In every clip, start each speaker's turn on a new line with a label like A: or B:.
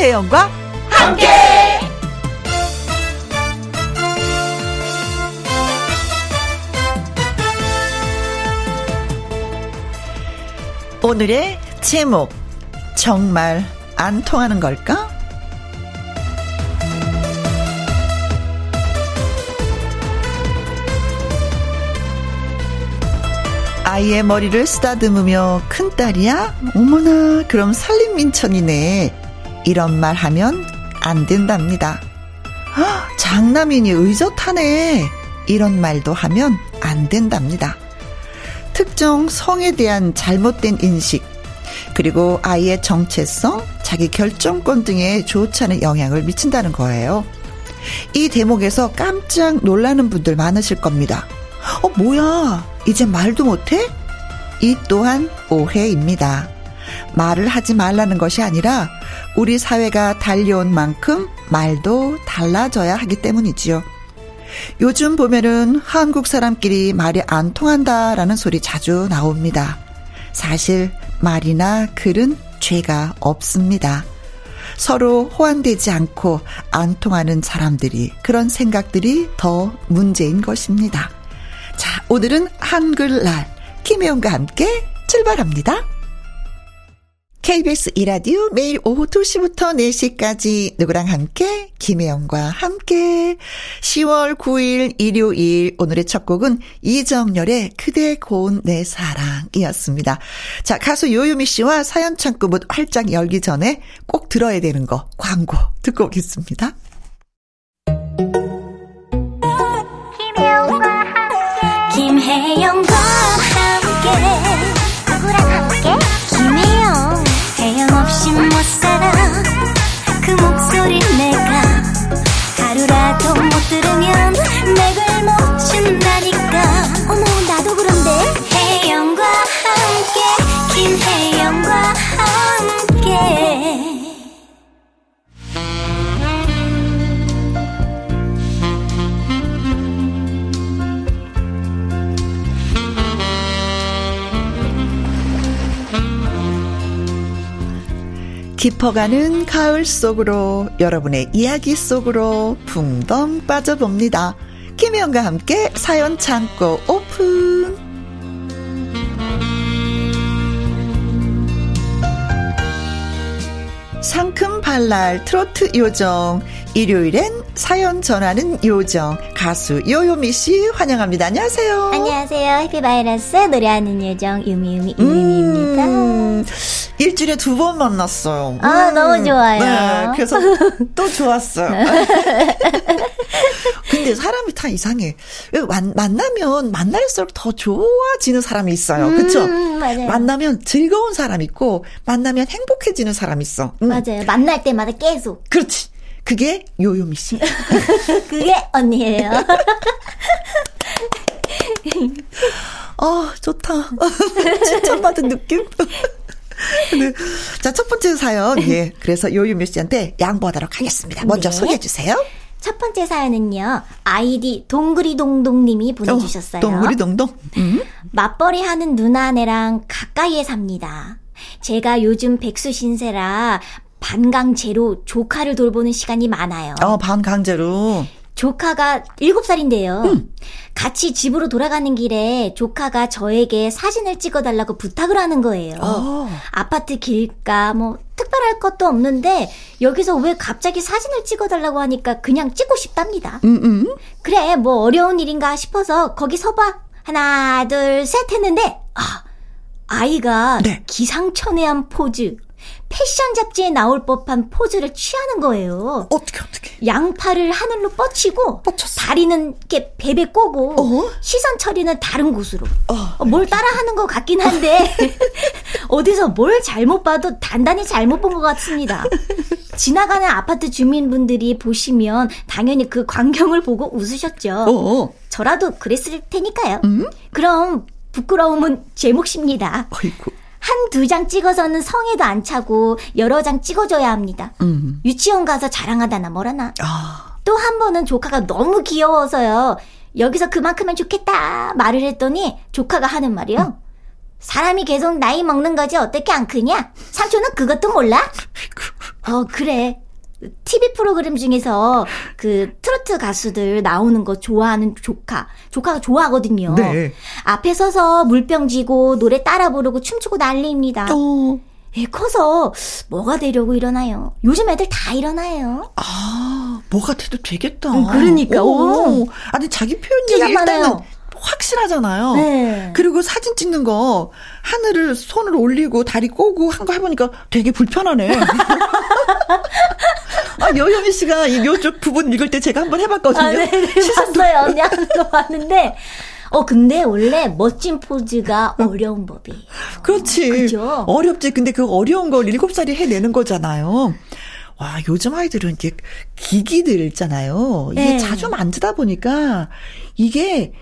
A: 김혜영과 함께. 오늘의 제목 정말 안 통하는 걸까? 아이의 머리를 쓰다듬으며 큰 딸이야? 어머나, 그럼 살림민천이네. 이런 말 하면 안 된답니다. 헉, 장남이니 의젓하네. 이런 말도 하면 안 된답니다. 특정 성에 대한 잘못된 인식, 그리고 아이의 정체성, 자기 결정권 등에 좋지 않은 영향을 미친다는 거예요. 이 대목에서 깜짝 놀라는 분들 많으실 겁니다. 어, 뭐야. 이제 말도 못해? 이 또한 오해입니다. 말을 하지 말라는 것이 아니라 우리 사회가 달려온 만큼 말도 달라져야 하기 때문이지요. 요즘 보면은 한국 사람끼리 말이 안 통한다라는 소리 자주 나옵니다. 사실 말이나 글은 죄가 없습니다. 서로 호환되지 않고 안 통하는 사람들이 그런 생각들이 더 문제인 것입니다. 자, 오늘은 한글날 김혜영과 함께 출발합니다. KBS 이라디오 매일 오후 2시부터 4시까지 누구랑 함께 김혜영과 함께 10월 9일 일요일 오늘의 첫 곡은 이정열의 그대 고운 내 사랑이었습니다. 자 가수 요요미 씨와 사연 창구문 활짝 열기 전에 꼭 들어야 되는 거 광고 듣고 오겠습니다. 깊어가는 가을 속으로 여러분의 이야기 속으로 붕덩 빠져봅니다. 김혜영과 함께 사연 창고 오픈. 상큼 발랄 트로트 요정 일요일엔 사연 전하는 요정 가수 요요미 씨 환영합니다. 안녕하세요.
B: 안녕하세요 해피바이러스 노래하는 요정 유미유미 유미입니다
A: 음, 일주일에 두 번 만났어요.
B: 아,
A: 음,
B: 너무 좋아요.
A: 네, 그래서 또 좋았어요. 근데 사람이 다 이상해. 왜 만, 만나면 만날수록 더 좋아지는 사람이 있어요. 그쵸?
B: 음, 맞아요.
A: 만나면 즐거운 사람 있고, 만나면 행복해지는 사람 있어. 음,
B: 맞아요 만날 때마다 계속
A: 그렇지. 그게 요요미 씨.
B: 그게 언니예요
A: 아, 좋다. 칭찬받은 느낌? 네. 자, 첫 번째 사연. 예. 그래서 요유미 씨한테 양보하도록 하겠습니다. 먼저
B: 네.
A: 소개해 주세요.
B: 첫 번째 사연은요 아이디 동그리동동님이 보내주셨어요
A: 어, 동물이 동동. 음.
B: 맞벌이 하는 누나네랑 가까이에 삽니다. 제가 요즘 백수 신세라 반강제로 조카를 돌보는 시간이 많아요.
A: 어, 반강제로.
B: 조카가 7살인데요. 같이 집으로 돌아가는 길에 조카가 저에게 사진을 찍어달라고 부탁을 하는 거예요.
A: 어.
B: 아파트 길가 뭐 특별할 것도 없는데 여기서 왜 갑자기 사진을 찍어달라고 하니까 그냥 찍고 싶답니다.
A: 음, 음.
B: 그래 뭐 어려운 일인가 싶어서 거기 서봐 하나 둘 셋 했는데 아 아이가
A: 네.
B: 기상천외한 포즈 패션 잡지에 나올 법한 포즈를 취하는 거예요.
A: 어떻게, 어떻게.
B: 양팔을 하늘로 뻗치고
A: 뻗쳤어.
B: 다리는 이렇게 베베 꼬고
A: 어?
B: 시선 처리는 다른 곳으로
A: 어.
B: 어, 뭘 따라하는 것 같긴 한데 어디서 뭘 잘못 봐도 단단히 잘못 본 것 같습니다. 지나가는 아파트 주민분들이 보시면 당연히 그 광경을 보고 웃으셨죠.
A: 어.
B: 저라도 그랬을 테니까요.
A: 음?
B: 그럼 부끄러움은 제 몫입니다.
A: 아이고.
B: 한 두 장 찍어서는 성에도 안 차고 여러 장 찍어줘야 합니다.
A: 음.
B: 유치원 가서 자랑하다나 뭐라나.
A: 아.
B: 또한 번은 조카가 너무 귀여워서요. 여기서 그만큼은 좋겠다 말을 했더니 조카가 하는 말이요. 사람이 계속 나이 먹는 거지 어떻게 안 크냐? 삼촌은 그것도 몰라? 어, 그래. TV 프로그램 중에서 그 트로트 가수들 나오는 거 좋아하는 조카. 조카가 좋아하거든요. 네. 앞에 서서 물병 쥐고 노래 따라 부르고 춤추고 난리입니다. 어. 애 커서 뭐가 되려고 일어나요? 요즘 애들 다 일어나요.
A: 아, 뭐가 돼도 되겠다.
B: 응, 그러니까. 오.
A: 오. 아니 자기 표현력이 일단은 확실하잖아요. 네. 그리고 사진 찍는 거 하늘을 손을 올리고 다리 꼬고 한 거 해보니까 되게 불편하네. 아, 여영미 씨가 이 요쪽 부분 읽을 때 제가 한번 해봤거든요. 아, 네,
B: 네. 봤어요. 언니 하는 거 봤는데. 어, 근데 원래 멋진 포즈가 어려운 법이.
A: 그렇지. 그죠? 어렵지. 근데 그 어려운 걸 일곱 살이 해내는 거잖아요. 와, 요즘 아이들은 이게 기기들 있잖아요. 이게 네. 자주 만지다 보니까 이게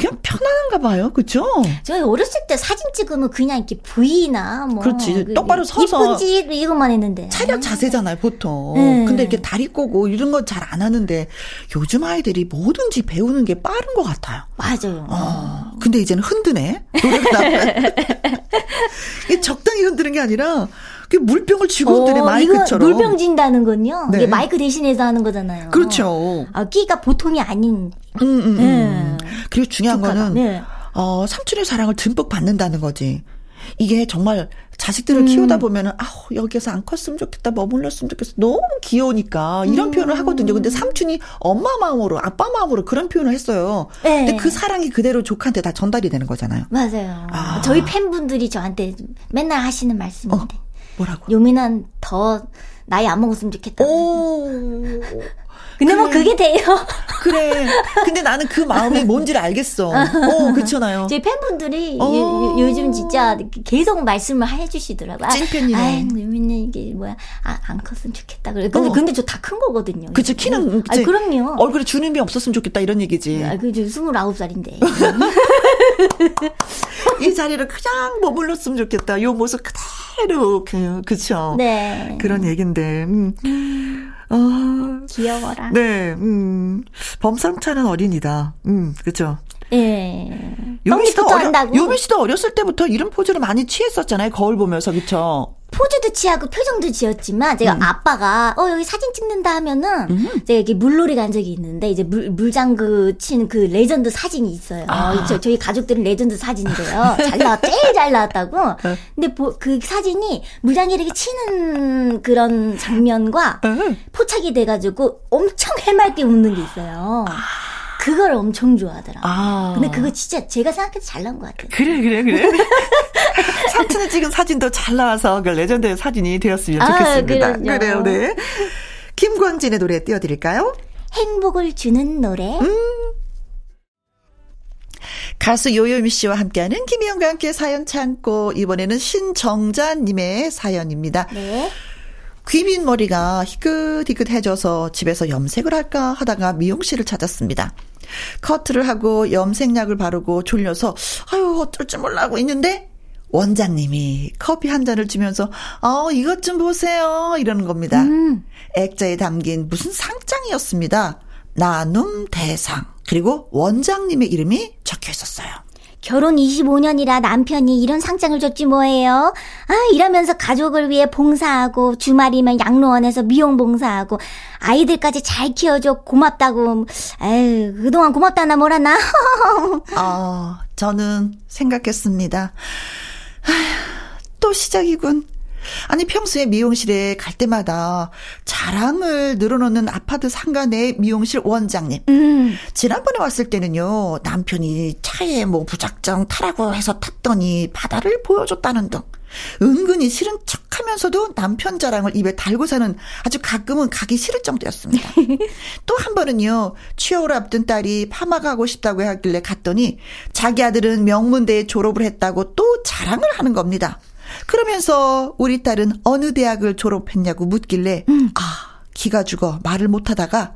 A: 그냥 편안한가 봐요. 그죠?
B: 저희 어렸을 때 사진 찍으면 그냥 이렇게 V나 뭐
A: 그렇지. 그 똑바로 서서
B: 이쁜지 이것만 했는데.
A: 차렷 자세잖아요, 보통. 네. 근데 이렇게 다리 꼬고 이런 건잘안 하는데 요즘 아이들이 뭐든지 배우는 게 빠른 것 같아요.
B: 맞아요.
A: 어. 근데 이제는 흔드네. 적당히 흔드는 게 아니라 그 물병을 흔드네 어, 마이크처럼.
B: 물병 진다는 건요. 네. 이게 마이크 대신해서 하는 거잖아요.
A: 그렇죠.
B: 아, 끼가 보통이 아닌.
A: 음, 음, 음. 네. 그리고 중요한 조카가. 거는 네. 어, 삼촌의 사랑을 듬뿍 받는다는 거지. 이게 정말 자식들을 음. 키우다 보면은 아우 여기서 안 컸으면 좋겠다 머물렀으면 좋겠어 너무 귀여우니까 이런 음. 표현을 하거든요. 근데 삼촌이 엄마 마음으로 아빠 마음으로 그런 표현을 했어요. 네. 근데 그 사랑이 그대로 조카한테 다 전달이 되는 거잖아요.
B: 맞아요. 아. 저희 팬분들이 저한테 맨날 하시는 말씀인데. 어.
A: 뭐라고?
B: 요민한 더 나이 안 먹었으면 좋겠다. 오. 근데 뭐 그래. 뭐 그게 돼요.
A: 그래. 근데 나는 그 마음이 뭔지를 알겠어. 어, 그렇잖아요.
B: 제 팬분들이 어. 요, 요 즘 진짜 계속 말씀을 해주시더라고요.
A: 아, 찐팬이네.
B: 아, 유민은 이게 뭐야. 아, 안 컸으면 좋겠다. 그래. 근데, 어. 근데 저 다 큰 거거든요.
A: 그쵸, 키는.
B: 아, 그럼요.
A: 얼굴에 주름이 없었으면 좋겠다. 이런 얘기지.
B: 아, 그, 29살인데.
A: 이 자리를 그냥 머물렀으면 좋겠다. 요 모습 그대로, 그, 그쵸.
B: 네.
A: 그런 얘긴데. 음.
B: 어, 귀여워라.
A: 네, 음. 범상차는 어린이다. 음, 그죠.
B: 예.
A: 요미 씨도 어려, 요미 씨도 어렸을 때부터 이런 포즈를 많이 취했었잖아요. 거울 보면서, 그쵸?
B: 포즈도 취하고 표정도 지었지만 제가 음. 아빠가 어 여기 사진 찍는다 하면은 음. 제가 이렇게 물놀이 간 적이 있는데 이제 물 물장구 친 그 레전드 사진이 있어요. 아. 저, 저희 가족들은 레전드 사진인데요. 잘 나왔 제일 잘 나왔다고. 네. 근데 보, 그 사진이 물장구를 이렇게 치는 그런 장면과 음. 포착이 돼가지고 엄청 해맑게 웃는 게 있어요. 아. 그걸 엄청 좋아하더라고요. 아. 근데 그거 진짜 제가 생각해도 잘 나온 것 같아요.
A: 그래, 그래, 그래. 삼촌이 찍은 사진도 잘 나와서 그 레전드의 사진이 되었으면 좋겠습니다. 아, 그래요, 네. 김광진의 노래 띄워드릴까요?
B: 행복을 주는 노래. 음.
A: 가수 요요미 씨와 함께하는 김희영과 함께 사연 참고 이번에는 신정자님의 사연입니다.
B: 네.
A: 귀민 머리가 희끗희끗해져서 집에서 염색을 할까 하다가 미용실을 찾았습니다. 커트를 하고 염색약을 바르고 졸려서 아유 어쩔 줄 몰라 하고 있는데 원장님이 커피 한 잔을 주면서 어 이것 좀 보세요 이러는 겁니다. 음. 액자에 담긴 무슨 상장이었습니다. 나눔 대상 그리고 원장님의 이름이 적혀 있었어요.
B: 결혼 25년이라 남편이 이런 상장을 줬지 뭐예요. 아, 이러면서 가족을 위해 봉사하고 주말이면 양로원에서 미용 봉사하고 아이들까지 잘 키워줘 고맙다고. 에휴, 그동안 고맙다나 뭐라나.
A: 어, 저는 생각했습니다. 아휴, 또 시작이군. 아니 평소에 미용실에 갈 때마다 자랑을 늘어놓는 아파트 상가 내 미용실 원장님. 음. 지난번에 왔을 때는요 남편이 차에 뭐 부작정 타라고 해서 탔더니 바다를 보여줬다는 등 은근히 싫은 척하면서도 남편 자랑을 입에 달고 사는 아주 가끔은 가기 싫을 정도였습니다. 또 한 번은요 취업을 앞둔 딸이 파마 가고 싶다고 하길래 갔더니 자기 아들은 명문대에 졸업을 했다고 또 자랑을 하는 겁니다. 그러면서 우리 딸은 어느 대학을 졸업했냐고 묻길래 음. 아 기가 죽어 말을 못하다가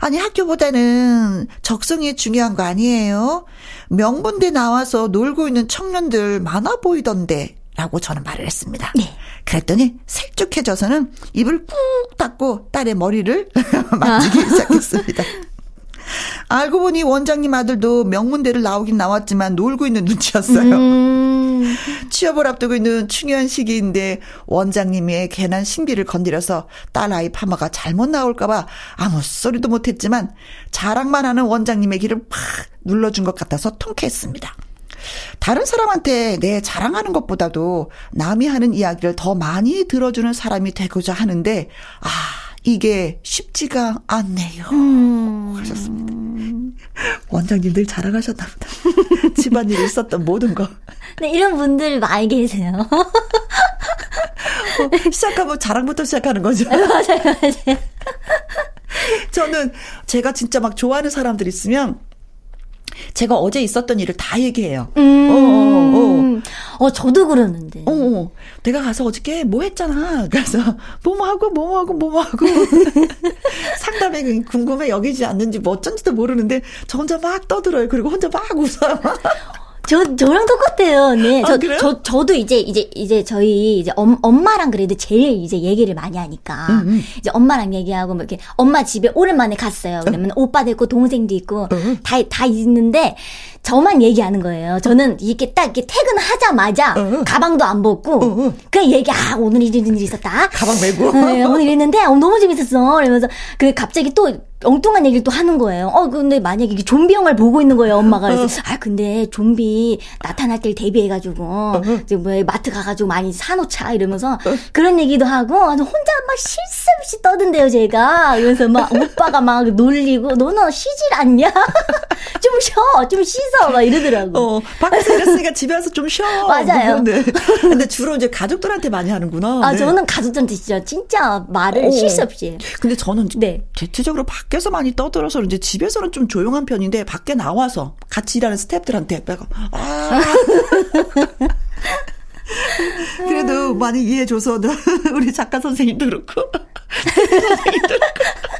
A: 아니 학교보다는 적성이 중요한 거 아니에요? 명문대 나와서 놀고 있는 청년들 많아 보이던데 라고 저는 말을 했습니다.
B: 네.
A: 그랬더니 색죽해져서는 입을 꾹 닫고 딸의 머리를 만지기 아. 시작했습니다. 알고 보니 원장님 아들도 명문대를 나오긴 나왔지만 놀고 있는 눈치였어요. 음. 음. 취업을 앞두고 있는 중요한 시기인데 원장님의 괜한 신비를 건드려서 딸아이 파마가 잘못 나올까봐 아무 소리도 못했지만 자랑만 하는 원장님의 길을 팍 눌러준 것 같아서 통쾌했습니다. 다른 사람한테 내 자랑하는 것보다도 남이 하는 이야기를 더 많이 들어주는 사람이 되고자 하는데, 아, 이게 쉽지가 않네요. 음. 하셨습니다. 원장님들 자랑하셨나 보다. 집안일에 있었던 모든 거.
B: 네, 이런 분들 많이 계세요.
A: 어, 시작하면 자랑부터 시작하는 거죠.
B: 맞아요, 맞아요.
A: 저는 제가 진짜 막 좋아하는 사람들 있으면 제가 어제 있었던 일을 다 얘기해요. 음. 어, 어,
B: 어. 어, 저도 그러는데.
A: 어, 어. 내가 가서 어저께 뭐 했잖아. 그래서 뭐뭐 하고 뭐뭐 하고 뭐뭐 하고 상담에 궁금해 여기지 않는지 뭐 어쩐지도 모르는데 저 혼자 막 떠들어요. 그리고 혼자 막 웃어요.
B: 저 저랑 똑같아요. 네. 아, 저, 아, 저 저도 이제 이제 이제 저희 이제 엄, 엄마랑 그래도 제일 이제 얘기를 많이 하니까 음, 음. 이제 엄마랑 얘기하고 뭐 이렇게 엄마 집에 오랜만에 갔어요. 그러면 어? 오빠도 있고 동생도 있고 다다 어? 다 있는데 저만 얘기하는 거예요. 저는 이렇게 딱 이렇게 퇴근하자마자 어. 가방도 안 벗고 어. 그냥 얘기 아 오늘 이런 일이 있었다.
A: 가방 메고
B: 네, 오늘 이랬는데 어, 너무 재밌었어. 이러면서 그 갑자기 또 엉뚱한 얘기를 또 하는 거예요. 어 근데 만약에 좀비 영화를 보고 있는 거예요 엄마가 그래서 아 근데 좀비 나타날 때를 대비해가지고 지금 뭐 마트 가가지고 많이 사놓자 이러면서 그런 얘기도 하고 혼자 막 실수 없이 떠든대요 제가. 그래서 막 오빠가 막 놀리고 너는 쉬질 않냐? 좀 쉬어 좀씻 어. 있어 막 이러더라고.
A: 어, 밖에서 이랬으니까 집에 와서 좀 쉬어.
B: 맞아요.
A: 네. 근데 주로 이제 가족들한테 많이 하는구나.
B: 아, 네. 저는 가족들한테 진짜, 진짜 말을 쉴수 없이.
A: 근데 저는 네. 대체적으로 밖에서 많이 떠들어서 이제 집에서는 좀 조용한 편인데 밖에 나와서 같이 일하는 스탭들한테 내가 아. 그래도 많이 이해해줘서 우리 작가 선생님도 그렇고 선생님도 그렇고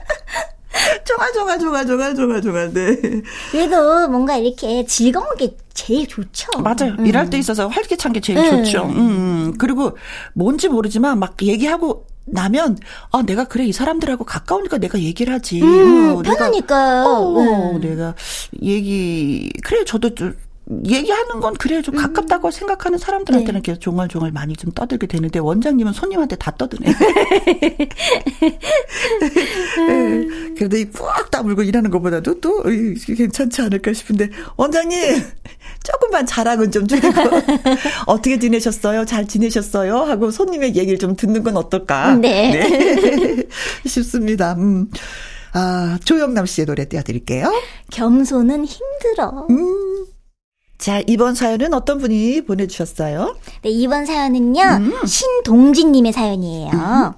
A: 좋아, 좋아, 좋아, 좋아, 좋아, 좋아, 네.
B: 그래도 뭔가 이렇게 즐거운 게 제일 좋죠.
A: 맞아요. 음. 일할 때 있어서 활기찬 게 제일 음. 좋죠. 음, 음, 그리고 뭔지 모르지만 막 얘기하고 나면 아 내가 그래 이 사람들하고 가까우니까 내가 얘기를 하지.
B: 음, 어, 편하니까.
A: 내가, 어, 어, 음. 내가 얘기 그래 저도 좀 얘기하는 건 그래 좀 가깝다고 음. 생각하는 사람들한테는 네. 계속 종알종알 많이 좀 떠들게 되는데 원장님은 손님한테 다 떠드네. 네. 그래도 이푹 다물고 일하는 것보다도 또 괜찮지 않을까 싶은데 원장님 조금만 자랑은 좀 줄이고 어떻게 지내셨어요? 잘 지내셨어요? 하고 손님의 얘기를 좀 듣는 건 어떨까?
B: 네. 네.
A: 싶습니다. 음. 아, 조영남 씨의 노래 띄워드릴게요.
B: 겸손은 힘들어.
A: 음. 자, 이번 사연은 어떤 분이 보내주셨어요?
B: 네, 이번 사연은요, 음. 신동진님의 사연이에요. 음.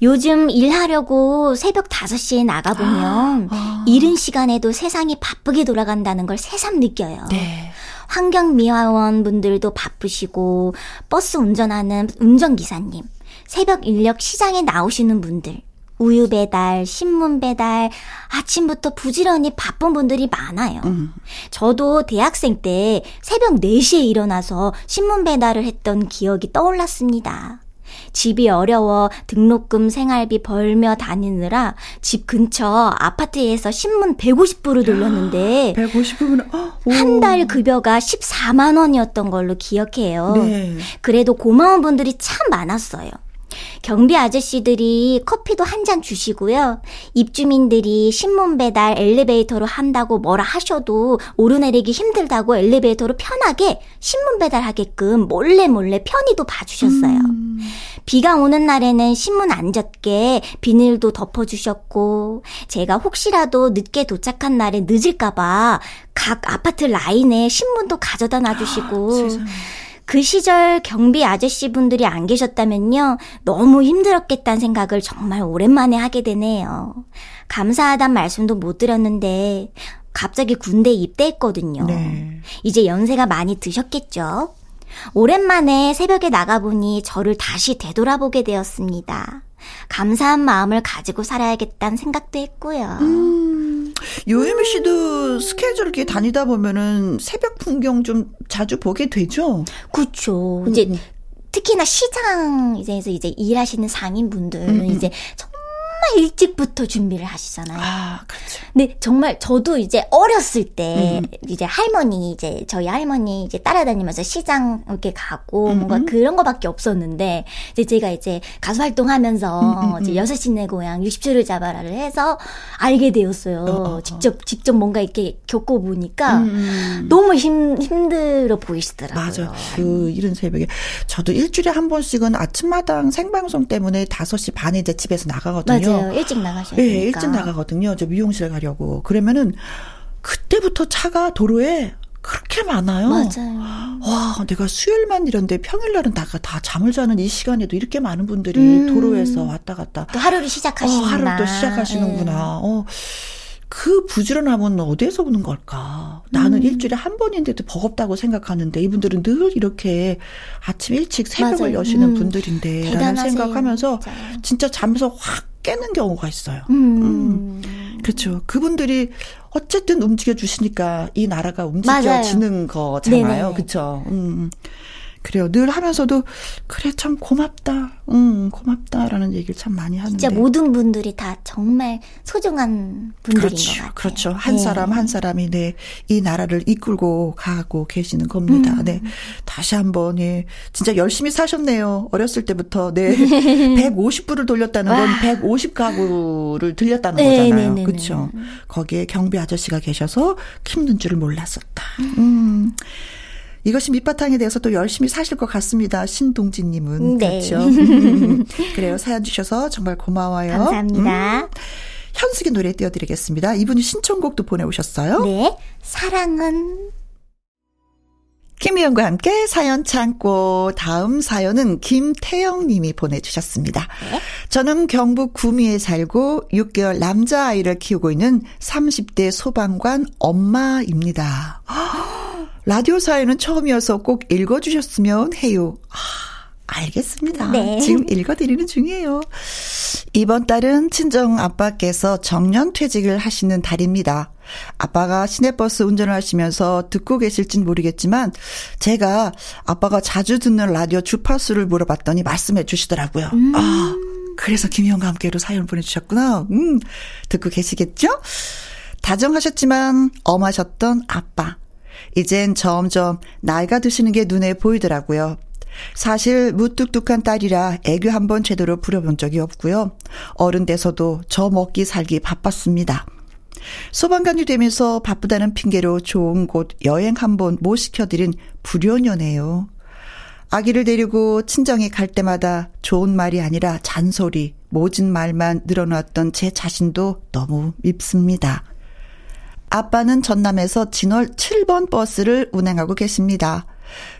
B: 요즘 일하려고 새벽 5시에 나가보면 아. 이른 시간에도 세상이 바쁘게 돌아간다는 걸 새삼 느껴요.
A: 네.
B: 환경미화원 분들도 바쁘시고, 버스 운전하는 운전기사님, 새벽 인력 시장에 나오시는 분들, 우유 배달, 신문 배달, 아침부터 부지런히 바쁜 분들이 많아요. 음. 저도 대학생 때 새벽 4시에 일어나서 신문 배달을 했던 기억이 떠올랐습니다. 집이 어려워 등록금 생활비 벌며 다니느라 집 근처 아파트에서 신문 150부를 돌렸는데
A: 150부면
B: 한 달 급여가 14만 원이었던 걸로 기억해요.
A: 네.
B: 그래도 고마운 분들이 참 많았어요. 경비 아저씨들이 커피도 한 잔 주시고요. 입주민들이 신문 배달 엘리베이터로 한다고 뭐라 하셔도 오르내리기 힘들다고 엘리베이터로 편하게 신문 배달하게끔 몰래 몰래 편의도 봐주셨어요. 음. 비가 오는 날에는 신문 안 젖게 비닐도 덮어주셨고 제가 혹시라도 늦게 도착한 날에 늦을까봐 각 아파트 라인에 신문도 가져다 놔주시고 아, 그 시절 경비 아저씨 분들이 안 계셨다면요. 너무 힘들었겠다는 생각을 정말 오랜만에 하게 되네요. 감사하단 말씀도 못 드렸는데, 갑자기 군대 입대했거든요. 네. 이제 연세가 많이 드셨겠죠? 오랜만에 새벽에 나가보니 저를 다시 되돌아보게 되었습니다. 감사한 마음을 가지고 살아야겠다는 생각도 했고요.
A: 음. 요예미 씨도 스케줄 이렇게 다니다 보면은 새벽 풍경 좀 자주 보게 되죠?
B: 그렇죠. 이제 음. 특히나 시장 이제서 이제 일하시는 상인분들 음. 음. 이제 정말 일찍부터 준비를 하시잖아요.
A: 아, 그렇죠.
B: 근데 정말 저도 이제 어렸을 때 음. 이제 할머니 이제 저희 할머니 이제 따라다니면서 시장 이렇게 가고 음, 뭔가 음. 그런 거밖에 없었는데 이제 제가 이제 가수 활동하면서 음, 음 이제 음. 여섯 시내 고향 60초를 잡아라를 해서 알게 되었어요. 어, 어, 어. 직접 직접 뭔가 이렇게 겪고 보니까 너무 힘 힘들어 보이시더라고요.
A: 맞아. 그 이른 새벽에 저도 일주일에 한 번씩은 아침마당 생방송 때문에 5시 반에 이제 집에서 나가거든요.
B: 맞아요. 일찍 나가셔야
A: 네, 되니까. 일찍 나가거든요. 저 미용실 가려고. 그러면은 그때부터 차가 도로에 그렇게 많아요.
B: 맞아요.
A: 와, 내가 수요일만 이런데 평일날은 다가 다 잠을 자는 이 시간에도 이렇게 많은 분들이 음. 도로에서 왔다 갔다.
B: 또 하루를 시작하시는 어,
A: 하루를 또 시작하시는구나. 네. 어. 그 부지런함은 어디에서 오는 걸까? 나는 음. 일주일에 한 번인데도 버겁다고 생각하는데 이분들은 늘 이렇게 아침 일찍 새벽을 맞아요. 여시는 음. 분들인데 라는 생각하면서 진짜. 진짜 잠에서 확 깨는 경우가 있어요. 음. 음. 그렇죠. 그분들이 어쨌든 움직여 주시니까 이 나라가 움직여지는 거잖아요. 그렇죠. 음. 그래요. 늘 하면서도 그래 참 고맙다. 음, 고맙다라는 얘기를 참 많이 하는데.
B: 진짜 모든 분들이 다 정말 소중한 분들인
A: 그렇죠,
B: 것 같아요.
A: 그렇죠. 한 네. 사람 한 사람이 네, 이 나라를 이끌고 가고 계시는 겁니다. 음. 네. 다시 한번 예. 진짜 열심히 사셨네요. 어렸을 때부터 네. 150불을 돌렸다는 건 150 가구를 들렸다는 네, 거잖아요. 네, 네, 그렇죠. 거기에 경비 아저씨가 계셔서 힘든 줄을 몰랐었다. 음. 이것이 밑바탕에 대해서 또 열심히 사실 것 같습니다. 신동진님은. 네. 그렇죠. 음, 그래요. 사연 주셔서 정말 고마워요.
B: 감사합니다. 음.
A: 현숙의 노래 띄워드리겠습니다. 이분이 신청곡도 보내오셨어요.
B: 네. 사랑은
A: 김희영과 함께 사연 창고 다음 사연은 김태영 님이 보내주셨습니다. 네? 저는 경북 구미에 살고 6개월 남자아이를 키우고 있는 30대 소방관 엄마입니다. 라디오 사연은 처음이어서 꼭 읽어주셨으면 해요. 아, 알겠습니다. 네. 지금 읽어드리는 중이에요. 이번 달은 친정 아빠께서 정년 퇴직을 하시는 달입니다. 아빠가 시내버스 운전을 하시면서 듣고 계실진 모르겠지만 제가 아빠가 자주 듣는 라디오 주파수를 물어봤더니 말씀해 주시더라고요. 음. 아, 그래서 김희영과 함께로 사연 보내주셨구나. 음, 듣고 계시겠죠? 다정하셨지만 엄하셨던 아빠. 이젠 점점 나이가 드시는 게 눈에 보이더라고요. 사실 무뚝뚝한 딸이라 애교 한 번 제대로 부려본 적이 없고요. 어른 돼서도 저 먹기 살기 바빴습니다. 소방관이 되면서 바쁘다는 핑계로 좋은 곳 여행 한 번 못 시켜드린 불효녀네요. 아기를 데리고 친정에 갈 때마다 좋은 말이 아니라 잔소리, 모진 말만 늘어놨던 제 자신도 너무 밉습니다. 아빠는 전남에서 진월 7번 버스를 운행하고 계십니다.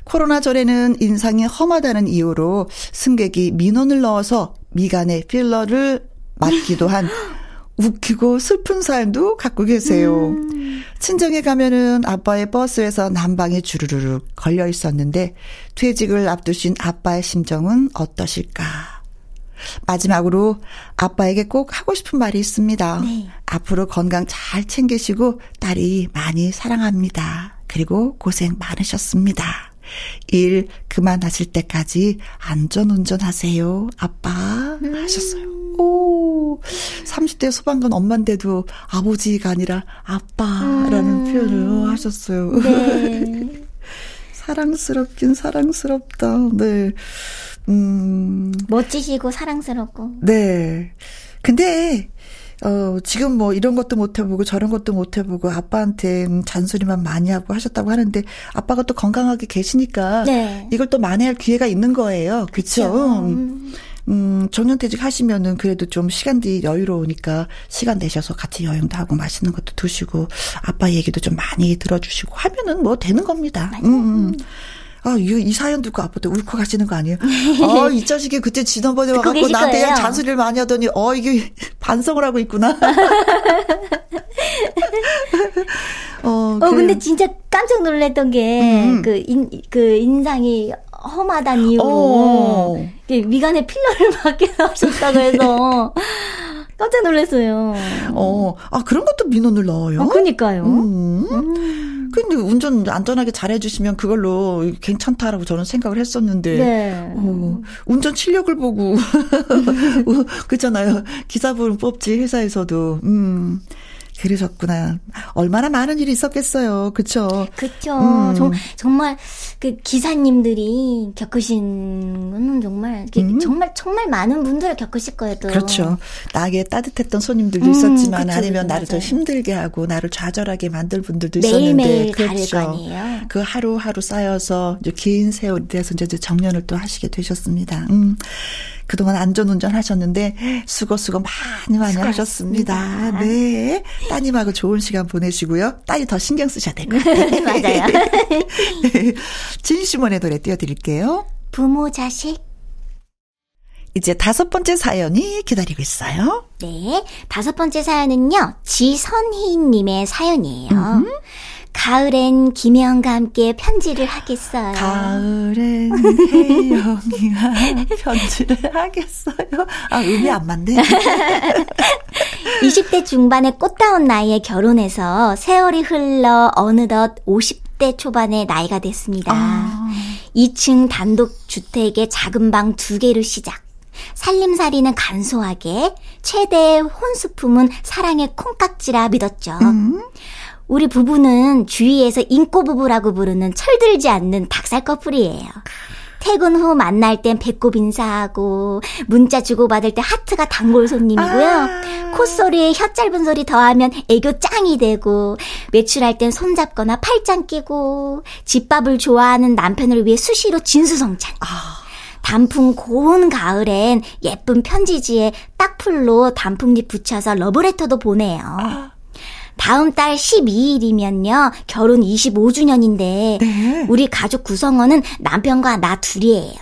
A: 코로나 전에는 인상이 험하다는 이유로 승객이 민원을 넣어서 미간에 필러를 맞기도 한 웃기고 슬픈 삶도 갖고 계세요. 음. 친정에 가면은 아빠의 버스에서 난방에 주르르륵 걸려 있었는데 퇴직을 앞두신 아빠의 심정은 어떠실까? 마지막으로 아빠에게 꼭 하고 싶은 말이 있습니다. 네. 앞으로 건강 잘 챙기시고 딸이 많이 사랑합니다. 그리고 고생 많으셨습니다. 일 그만하실 때까지 안전 운전하세요. 아빠 음. 하셨어요. 오. 30대 소방관 엄마인데도 아버지가 아니라 아빠라는 음. 표현을 하셨어요. 네. 사랑스럽긴 사랑스럽다. 네.
B: 음. 멋지시고 사랑스럽고.
A: 네. 근데, 어, 지금 뭐 이런 것도 못 해보고 저런 것도 못 해보고 아빠한테 잔소리만 많이 하고 하셨다고 하는데 아빠가 또 건강하게 계시니까 네. 이걸 또 만회할 기회가 있는 거예요. 그쵸? 음. 음, 정년퇴직 하시면은 그래도 좀 시간들이 여유로우니까 시간 내셔서 같이 여행도 하고 맛있는 것도 드시고 아빠 얘기도 좀 많이 들어주시고 하면은 뭐 되는 겁니다. 음, 음. 아, 이, 이 사연 듣고 아빠도 울컥 하시는 거 아니에요? 어, 이 자식이 그때 지난번에 와갖고 나한테 잔소리를 많이 하더니, 어, 이게 반성을 하고 있구나.
B: 어, 어 근데 진짜 깜짝 놀랐던 게, 음. 그, 인, 그 인상이 험하단 이유로, 어. 미간에 필러를 맞게 하셨다고 해서, 깜짝 놀랐어요.
A: 어, 아, 그런 것도 민원을 넣어요?
B: 어, 그니까요. 음. 음.
A: 근데 운전 안전하게 잘해주시면 그걸로 괜찮다라고 저는 생각을 했었는데. 네. 어, 운전 실력을 보고. 그렇잖아요. 기사분 뽑지, 회사에서도. 음. 그러셨구나. 얼마나 많은 일이 있었겠어요. 그쵸?
B: 그쵸. 음. 정, 정말 그 기사님들이 겪으신 거는 정말 음. 정말 정말 많은 분들을 겪으실 거예요. 또.
A: 그렇죠. 나에게 따뜻했던 손님들도 음, 있었지만 그쵸, 아니면 나를 맞아요. 더 힘들게 하고 나를 좌절하게 만들 분들도 있었는데
B: 매일매일 그렇죠.
A: 그 하루하루 쌓여서 이제 긴 세월이 돼서 이제 정년을 또 하시게 되셨습니다. 음. 그동안 안전운전 하셨는데 수고 수고 많이 많이 하셨습니다. 네. 따님하고 좋은 시간 보내시고요. 딸이 더 신경 쓰셔야 될 것 같아요.
B: 맞아요.
A: 진시몬의 노래 띄워드릴게요.
B: 부모 자식.
A: 이제 다섯 번째 사연이 기다리고 있어요.
B: 네. 다섯 번째 사연은요. 지선희님의 사연이에요. 음. 가을엔 김혜영과 함께 편지를 하겠어요.
A: 가을엔 혜영이와 편지를 하겠어요. 아, 음이 안 맞네.
B: 20대 중반의 꽃다운 나이에 결혼해서 세월이 흘러 어느덧 50대 초반의 나이가 됐습니다. 아. 2층 단독 주택의 작은 방 두 개로 시작. 살림살이는 간소하게 최대의 혼수품은 사랑의 콩깍지라 믿었죠. 음. 우리 부부는 주위에서 인꼬 부부라고 부르는 철들지 않는 닭살 커플이에요. 퇴근 후 만날 땐 배꼽 인사하고 문자 주고받을 때 하트가 단골 손님이고요. 아~ 콧소리에 혀 짧은 소리 더하면 애교 짱이 되고 외출할 땐 손잡거나 팔짱 끼고 집밥을 좋아하는 남편을 위해 수시로 진수성찬. 아~ 단풍 고운 가을엔 예쁜 편지지에 딱풀로 단풍잎 붙여서 러브레터도 보내요. 아~ 다음 달 12일이면요. 결혼 25주년인데 네. 우리 가족 구성원은 남편과 나 둘이에요.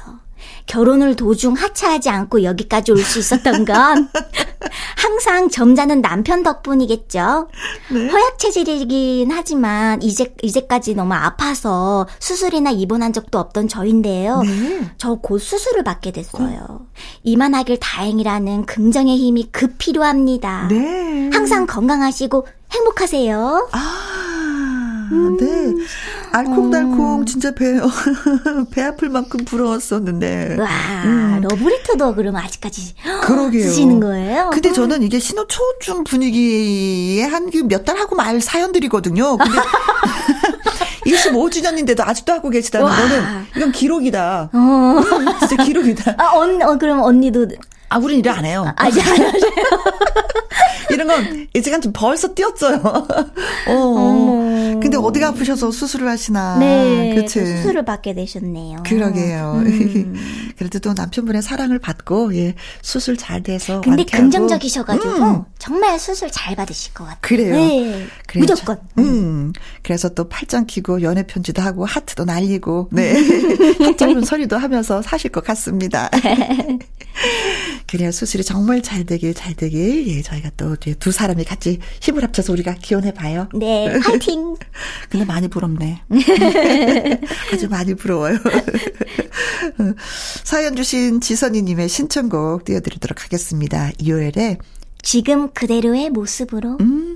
B: 결혼을 도중 하차하지 않고 여기까지 올 수 있었던 건 항상 점잖은 남편 덕분이겠죠. 네. 허약 체질이긴 하지만 이제 이제까지 너무 아파서 수술이나 입원한 적도 없던 저인데요. 네. 저곧 수술을 받게 됐어요. 어. 이만하길 다행이라는 긍정의 힘이 급 필요합니다. 네. 항상 건강하시고 행복하세요.
A: 아, 음. 네. 알콩달콩 어. 진짜 배, 배 아플 만큼 부러웠었는데.
B: 와, 음. 러브레터도 그럼 아직까지 그러게요. 쓰시는 거예요?
A: 근데 저는 이게 신호 초중 분위기에 한 몇 달 하고 말 사연들이거든요. 근데 25주년인데도 아직도 하고 계시다는 와. 거는 이건 기록이다. 어. 진짜 기록이다.
B: 아, 언, 어, 그럼 언니도
A: 아, 우린 일을 안 해요.
B: 아, 이제 안 하세요?
A: 이런 건 이제간 좀 벌써 뛰었어요. 어. 어. 근데 어디가 아프셔서 수술을 하시나.
B: 네. 그치. 수술을 받게 되셨네요.
A: 그러게요. 음. 그래도 또 남편분의 사랑을 받고, 예, 수술 잘 돼서.
B: 근데 긍정적이셔가지고, 음. 정말 수술 잘 받으실 것 같아요.
A: 그래요.
B: 네. 그래요. 무조건.
A: 음. 그래서 또 팔짱 끼고, 연애 편지도 하고, 하트도 날리고, 네. 짧은 소리도 하면서 사실 것 같습니다. 그래야 수술이 정말 잘 되길 잘 되길 예 저희가 또 두 사람이 같이 힘을 합쳐서 우리가 기원해 봐요.
B: 네, 파이팅.
A: 근데 많이 부럽네. 아주 많이 부러워요. 사연 주신 지선이님의 신청곡 띄워드리도록 하겠습니다. 이효엘의
B: 지금 그대로의 모습으로. 음.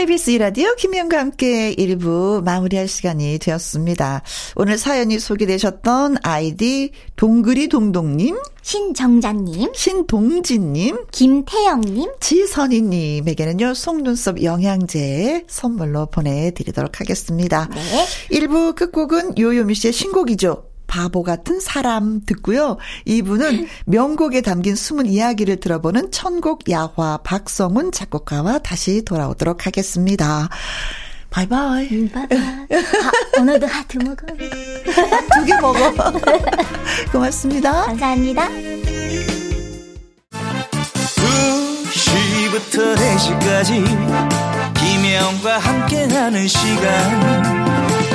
A: KBS 라디오 김현과 함께 1부 마무리할 시간이 되었습니다. 오늘 사연이 소개되셨던 아이디 동그리 동동님,
B: 신정자님,
A: 신동진님,
B: 김태영님,
A: 지선희님에게는요 속눈썹 영양제 선물로 보내드리도록 하겠습니다. 네. 1부 끝곡은 요요미 씨의 신곡이죠. 바보 같은 사람 듣고요. 이분은 명곡에 담긴 숨은 이야기를 들어보는 천곡 야화 박성훈 작곡가와 다시 돌아오도록 하겠습니다. 바이바이. 바이바이.
B: 하, 오늘도 하트 먹어.
A: 두 개 먹어. 고맙습니다.
B: 감사합니다.
C: 2시부터 4시까지 김혜영과 함께하는 시간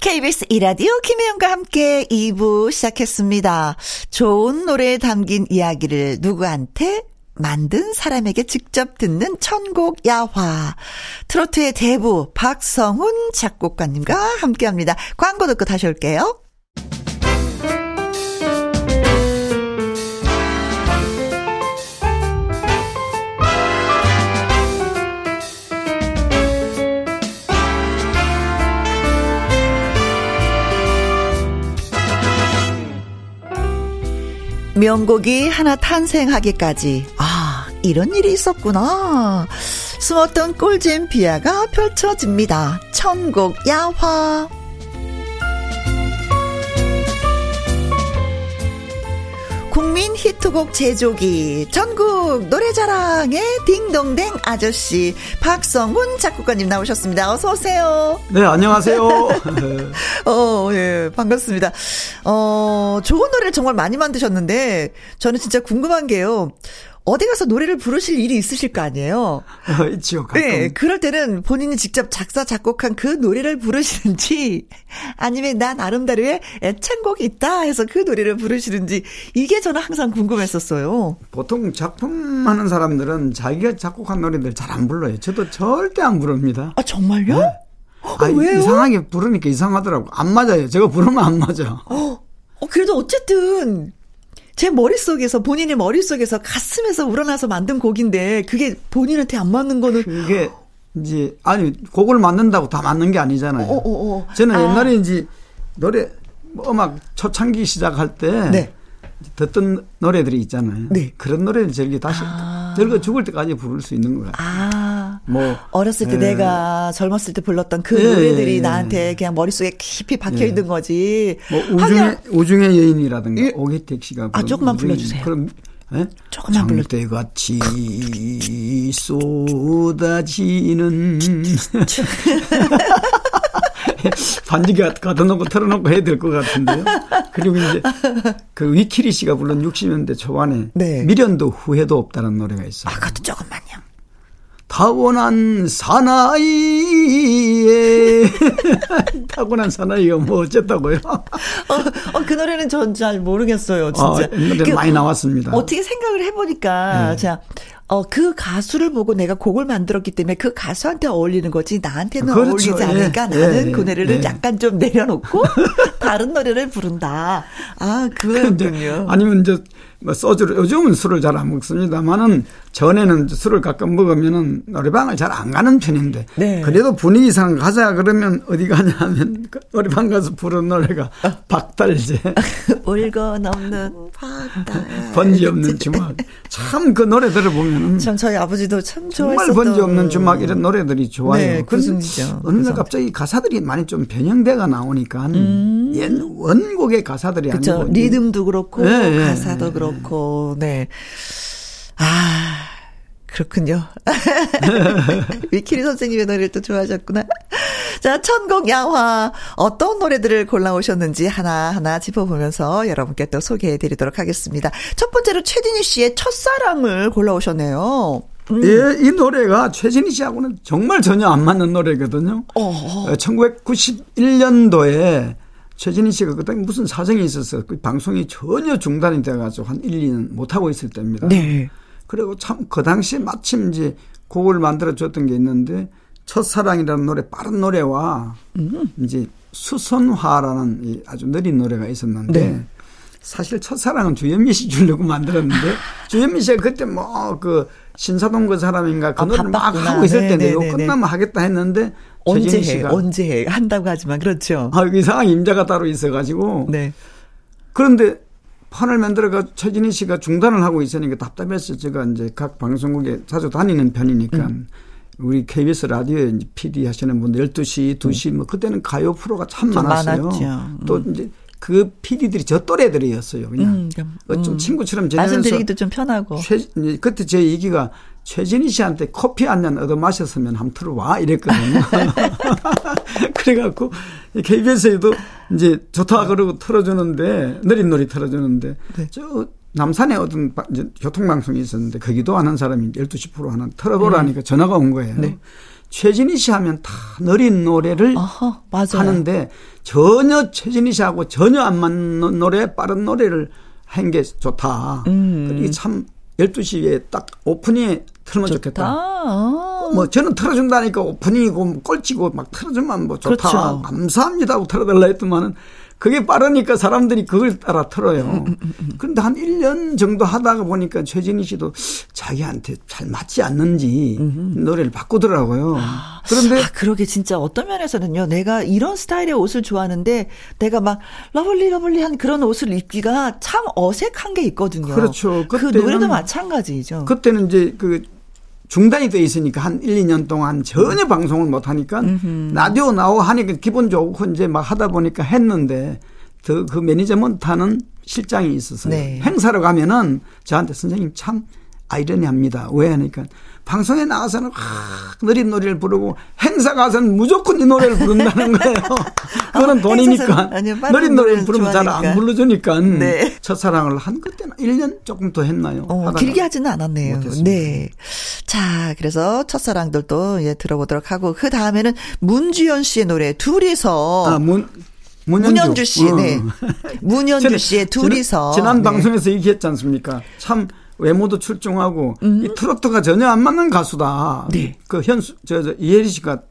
A: KBS 이라디오 김혜영과 함께 2부 시작했습니다. 좋은 노래에 담긴 이야기를 누구한테 만든 사람에게 직접 듣는 천곡 야화. 트로트의 대부 박성훈 작곡가님과 함께 합니다. 광고 듣고 다시 올게요. 명곡이 하나 탄생하기까지. 아 이런 일이 있었구나. 숨었던 꿀잼 비야가 펼쳐집니다. 천곡 야화 국민 히트곡 제조기 전국 노래자랑의 딩동댕 아저씨 박성훈 작곡가님 나오셨습니다. 어서 오세요.
D: 네, 안녕하세요.
A: 어, 예, 반갑습니다. 어, 좋은 노래를 정말 많이 만드셨는데 저는 진짜 궁금한 게요. 어디 가서 노래를 부르실 일이 있으실 거 아니에요?
D: 어, 있죠, 가끔. 네,
A: 그럴 때는 본인이 직접 작사, 작곡한 그 노래를 부르시는지, 아니면 나 나름대로의 애창곡이 있다 해서 그 노래를 부르시는지, 이게 저는 항상 궁금했었어요.
D: 보통 작품 하는 사람들은 자기가 작곡한 노래들 잘 안 불러요. 저도 절대 안 부릅니다.
A: 아, 정말요? 네.
D: 어, 아, 왜요? 이상하게 부르니까 이상하더라고. 안 맞아요. 제가 부르면 안 맞아.
A: 어, 어 그래도 어쨌든, 제 머릿속에서 본인의 머릿속에서 가슴에서 우러나서 만든 곡인데 그게 본인한테 안 맞는 거는
D: 그게 이제 아니 곡을 만든다고 다 맞는 게 아니잖아요. 어, 어, 어. 저는 아. 옛날에 이제 노래 뭐 음악 초창기 시작할 때 네. 듣던 노래들이 있잖아요. 네. 그런 노래를 저기 다시 아. 저거 죽을 때까지 부를 수 있는 거예요.
A: 아. 뭐 어렸을 때 예. 내가 젊었을 때 불렀던 그 예. 노래들이 예. 나한테 그냥 머릿속에 깊이 박혀 있는 예. 거지.
D: 뭐 우중의 우중의 여인이라든가 예. 오기택 씨가
A: 아 조금만 불러 주세요. 그럼 예? 조금만 불러.
D: 장대같이 쏟아지는 반지가 가둬놓고 털어놓고 해야 될 것 같은데요. 그리고 이제 그 위키리 씨가 불른 60년대 초반에 네. 미련도 후회도 없다는 노래가 있어요.
A: 아, 그것도 조금만요.
D: 타고난 사나이에 타고난 사나이가 뭐 어쨌다고요? 어,
A: 어, 그 노래는 전 잘 모르겠어요, 진짜. 어,
D: 노래 그, 많이 나왔습니다.
A: 어떻게 생각을 해보니까, 네. 자, 어, 그 가수를 보고 내가 곡을 만들었기 때문에 그 가수한테 어울리는 거지 나한테는 그렇죠. 어울리지 않으니까 예. 나는 예. 그 노래를 예. 약간 좀 내려놓고 다른 노래를 부른다. 아, 그거군요.
D: 아니면 이제 뭐 소주를 요즘은 술을 잘 안 먹습니다만은 전에는 술을 가끔 먹으면은 노래방을 잘 안 가는 편인데 네. 그래도 분위기상 가자 그러면 어디 가냐면 그 노래방 가서 부른 노래가 박달재
A: 울고 넘는 박달
D: 번지 없는 주막 참 그 노래 들어보면 하면은
A: 참 저희 아버지도 참
D: 정말 번지 없는 주막 이런 노래들이 좋아요. 네,
A: 그렇죠.
D: 어느 날 갑자기 가사들이 많이 좀 변형돼가 나오니까 음. 옛 원곡의 가사들이 그쵸. 아니고
A: 리듬도 그렇고 네, 가사도 네. 그렇고 네. 아 그렇군요. 위키리 선생님의 노래를 또 좋아하셨구나. 자, 천곡 야화. 어떤 노래들을 골라오셨는지 하나하나 짚어보면서 여러분께 또 소개해 드리도록 하겠습니다. 첫 번째로 최진희 씨의 첫사랑을 골라오셨네요.
D: 음. 예, 이 노래가 최진희 씨하고는 정말 전혀 안 맞는 노래거든요. 어. 1991년도에 어. 최진희 씨가 그때 무슨 사정이 있어서 그 방송이 전혀 중단이 돼가지고 한 1, 2년 못하고 있을 때입니다. 네. 그리고 참 그 당시에 마침 이제 곡을 만들어 줬던 게 있는데 첫사랑이라는 노래 빠른 노래와 음. 이제 수선화라는 이 아주 느린 노래가 있었는데 네. 사실 첫사랑은 주현미 씨 주려고 만들었는데 주현미 씨가 그때 뭐 그 신사동 그 사람인가 그 아, 노래를 막 하고 있을 네, 때인데 네, 네, 끝나면 하겠다 했는데
A: 언제 해 언제 해 한다고 하지만 그렇죠.
D: 아 이상한 임자가 따로 있어가지고 네. 그런데 판을 만들어가 최진희 씨가 중단을 하고 있으니까 답답해서 제가 이제 각 방송국에 자주 다니는 편이니까 음. 우리 KBS 라디오에 이제 PD 하시는 분들 12시, 2시 뭐 그때는 가요 프로가 참 많았어요. 많았죠. 또 음. 이제 그 PD들이 저 또래들이었어요. 그냥 음, 음. 좀 친구처럼
A: 지내면서 말씀드리기도 좀 편하고.
D: 최, 그때 제 얘기가 최진희 씨한테 커피 한 잔 얻어 마셨으면 한번 들어와 이랬거든요. 그래갖고 KBS에도 이제 좋다 그러고 틀어주는데 느린 놀이 틀어주는데 네. 저 남산에 어떤 이제 교통방송이 있었는데 거기도 아는 사람이 12시 프로 하나 틀어보라니까 네. 전화가 온 거예요. 네. 최진희 씨 하면 다 느린 노래를 어허, 하는데 전혀 최진희 씨하고 전혀 안 맞는 노래 빠른 노래를 한 게 좋다. 음. 그리고 참 12시에 딱 오프닝에 틀면. 좋겠다. 아. 뭐 저는 틀어준다니까 오프닝이고 꼴찌고 막 틀어주면 뭐 좋다. 그렇죠. 감사합니다 하고 틀어달라 했더만은 그게 빠르니까 사람들이 그걸 따라 틀어요. 그런데 한 1년 정도 하다가 보니까 최진희 씨도 자기한테 잘 맞지 않는지. 노래를 바꾸더라고요. 아,
A: 그런데. 아, 그러게 진짜 어떤 면에서는요. 내가 이런 스타일의 옷을 좋아하는데 내가 막 lovely lovely한 그런 옷을 입기가 참 어색한 게 있거든요.
D: 그렇죠.
A: 그 노래도 마찬가지죠.
D: 그때는 이제 그 중단이 돼 있으니까 한 1, 2년 동안 전혀 음. 방송을 못 하니까. 라디오 나오고 하니까 기분 좋고 이제 막 하다 보니까 했는데 그, 그 management 하는 실장이 있어서 네. 행사로 가면은 저한테 선생님 참 아이러니합니다. 왜 하니까 방송에 나가서는 하, 느린 노래를 부르고 행사 가서는 무조건 이 노래를 부른다는 거예요. 그거는 돈이니까. 아니요, 느린 노래를 부르면 잘 안 불러주니까. 네. 첫사랑을 한 그때는 1년 조금 더 했나요?
A: 어, 길게 하지는 않았네요. 못했습니다. 네. 자, 그래서 첫사랑들도 예, 들어보도록 하고 그 다음에는 문주연 씨의 노래 둘이서. 아, 문, 문현주, 문현주 씨, 어. 네. 문현주 씨의 둘이서.
D: 지난, 지난 네. 방송에서 얘기했지 않습니까? 참 외모도 출중하고 음. 이 트로트가 전혀 안 맞는 가수다. 네. 그 현수 저, 저 이혜리 씨가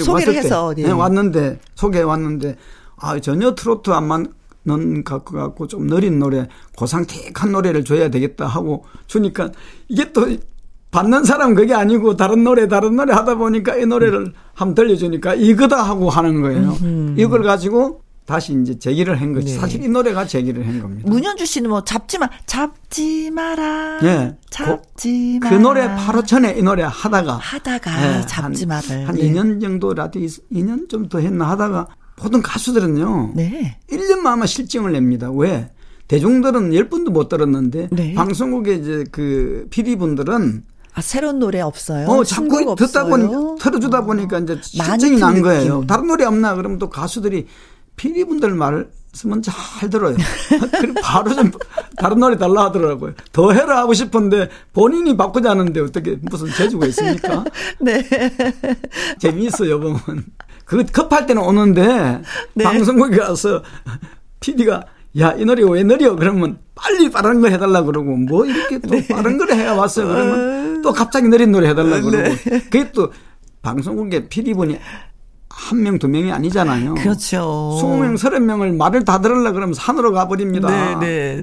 A: 소개를 해서
D: 네. 네. 왔는데 소개해 왔는데 아 전혀 트로트 안 맞는 것 같고 좀 느린 노래 고상틱한 노래를 줘야 되겠다 하고 주니까 이게 또 받는 사람 그게 아니고 다른 노래 다른 노래 하다 보니까 이 노래를 한번 들려주니까 이거다 하고 하는 거예요. 음. 이걸 가지고 다시 이제 제기를 한 거지. 네. 사실 이 노래가 제기를 한 겁니다.
A: 문현주 씨는 뭐 잡지 마, 잡지 마라. 네. 잡지
D: 그, 그 노래 바로 전에 이 노래 하다가.
A: 하다가 네. 잡지 마라.
D: 한, 한 네. 2년 정도 라디오 2년 좀 더 했나 하다가 보통 가수들은요. 네. 1년만 아마 실증을 냅니다. 왜? 대중들은 10분도 못 들었는데 네. 방송국의 이제 그 PD분들은
A: 아, 새로운 노래 없어요?
D: 어, 자꾸 듣다 보니, 틀어주다 보니까 이제 실증이 난 거예요. 다른 노래 없나? 그러면 또 가수들이 피디분들 말씀은 잘 들어요. 그리고 바로 좀 다른 노래 달라 하더라고요. 더 해라 하고 싶은데 본인이 바꾸자는데 어떻게 무슨 재주가 있습니까? 네. 재미있어요, 보면. 그 급할 때는 오는데 네. 방송국에 가서 PD가 야, 이 노래 왜 느려? 그러면 빨리 빠른 거 해달라 그러고, 뭐 이렇게 또 네. 빠른 거를 해야 왔어요. 그러면 또 갑자기 느린 노래 해달라 그러고. 네. 그게 또 방송국에 PD분이 한 명, 두 명이 아니잖아요.
A: 그렇죠.
D: 20명, 30명을 말을 다 들으려 그러면 산으로 가버립니다. 네, 네.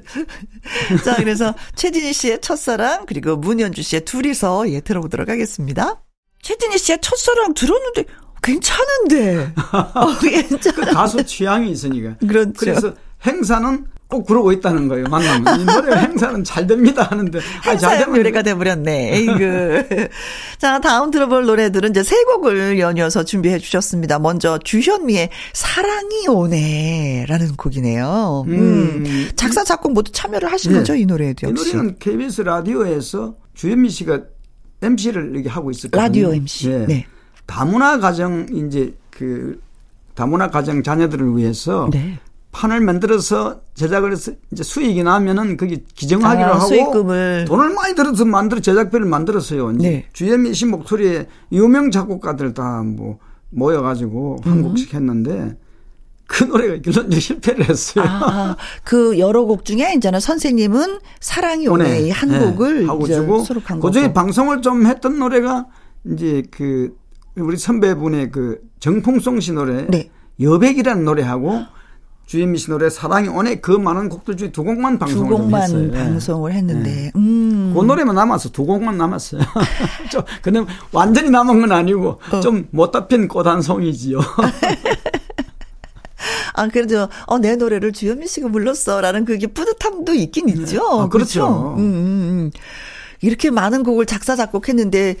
A: 자, 그래서 최진희 씨의 첫사랑, 그리고 문현주 씨의 둘이서 예, 들어보도록 하겠습니다. 최진희 씨의 첫사랑 들었는데, 괜찮은데. 어,
D: 괜찮아. 그 가수 취향이 있으니까. 그렇죠. 그래서 행사는 꼭 그러고 있다는 거예요. 만나면 이 노래 행사는 잘 됩니다 하는데
A: 아, 잘 되면 노래가 돼버렸네. 에이그. 자 다음 들어볼 노래들은 이제 세 곡을 연이어서 준비해 주셨습니다. 먼저 주현미의 사랑이 오네라는 곡이네요. 음. 음. 작사 작곡 모두 참여를 하신 네. 거죠 이 노래에도
D: 역시. 이 노래는 KBS 라디오에서 주현미 씨가 MC를 이렇게 하고 있었거든요.
A: 라디오 MC. 네. 네.
D: 다문화 가정 이제 그 다문화 가정 자녀들을 위해서 네. 판을 만들어서 제작을 해서 이제 수익이 나면은 그게 기정하기로 아, 하고 수익금을. 돈을 많이 들어서 만들어 제작비를 만들었어요. 이제 네. 주현미 씨 목소리에 유명 작곡가들 다 뭐 모여가지고 음. 한 곡씩 했는데 그 노래가 결론적 실패를 했어요. 아,
A: 그 여러 곡 중에 이제는 선생님은 사랑이 오네 한 네. 곡을 하고 주고
D: 수록한 그 중에 방송을 좀 했던 노래가 이제 그 우리 선배분의 그 정풍송 씨 노래 네. 여백이라는 노래하고 주현미 씨 노래 사랑이 오네 그 많은 곡들 중에 두 곡만 방송을 두 곡만 했어요.
A: 방송을 했는데
D: 네. 음. 그 노래만 남았어 두 곡만 남았어요. 좀 근데 완전히 남은 건 아니고 어. 좀못 답힌 꽃한 송이지요.
A: 아, 그래도, 어, 내 노래를 주현미 씨가 불렀어 라는 그게 뿌듯함도 있긴 있죠.
D: 아, 그렇죠. 그렇죠? 음, 음, 음.
A: 이렇게 많은 곡을 작사, 작곡했는데,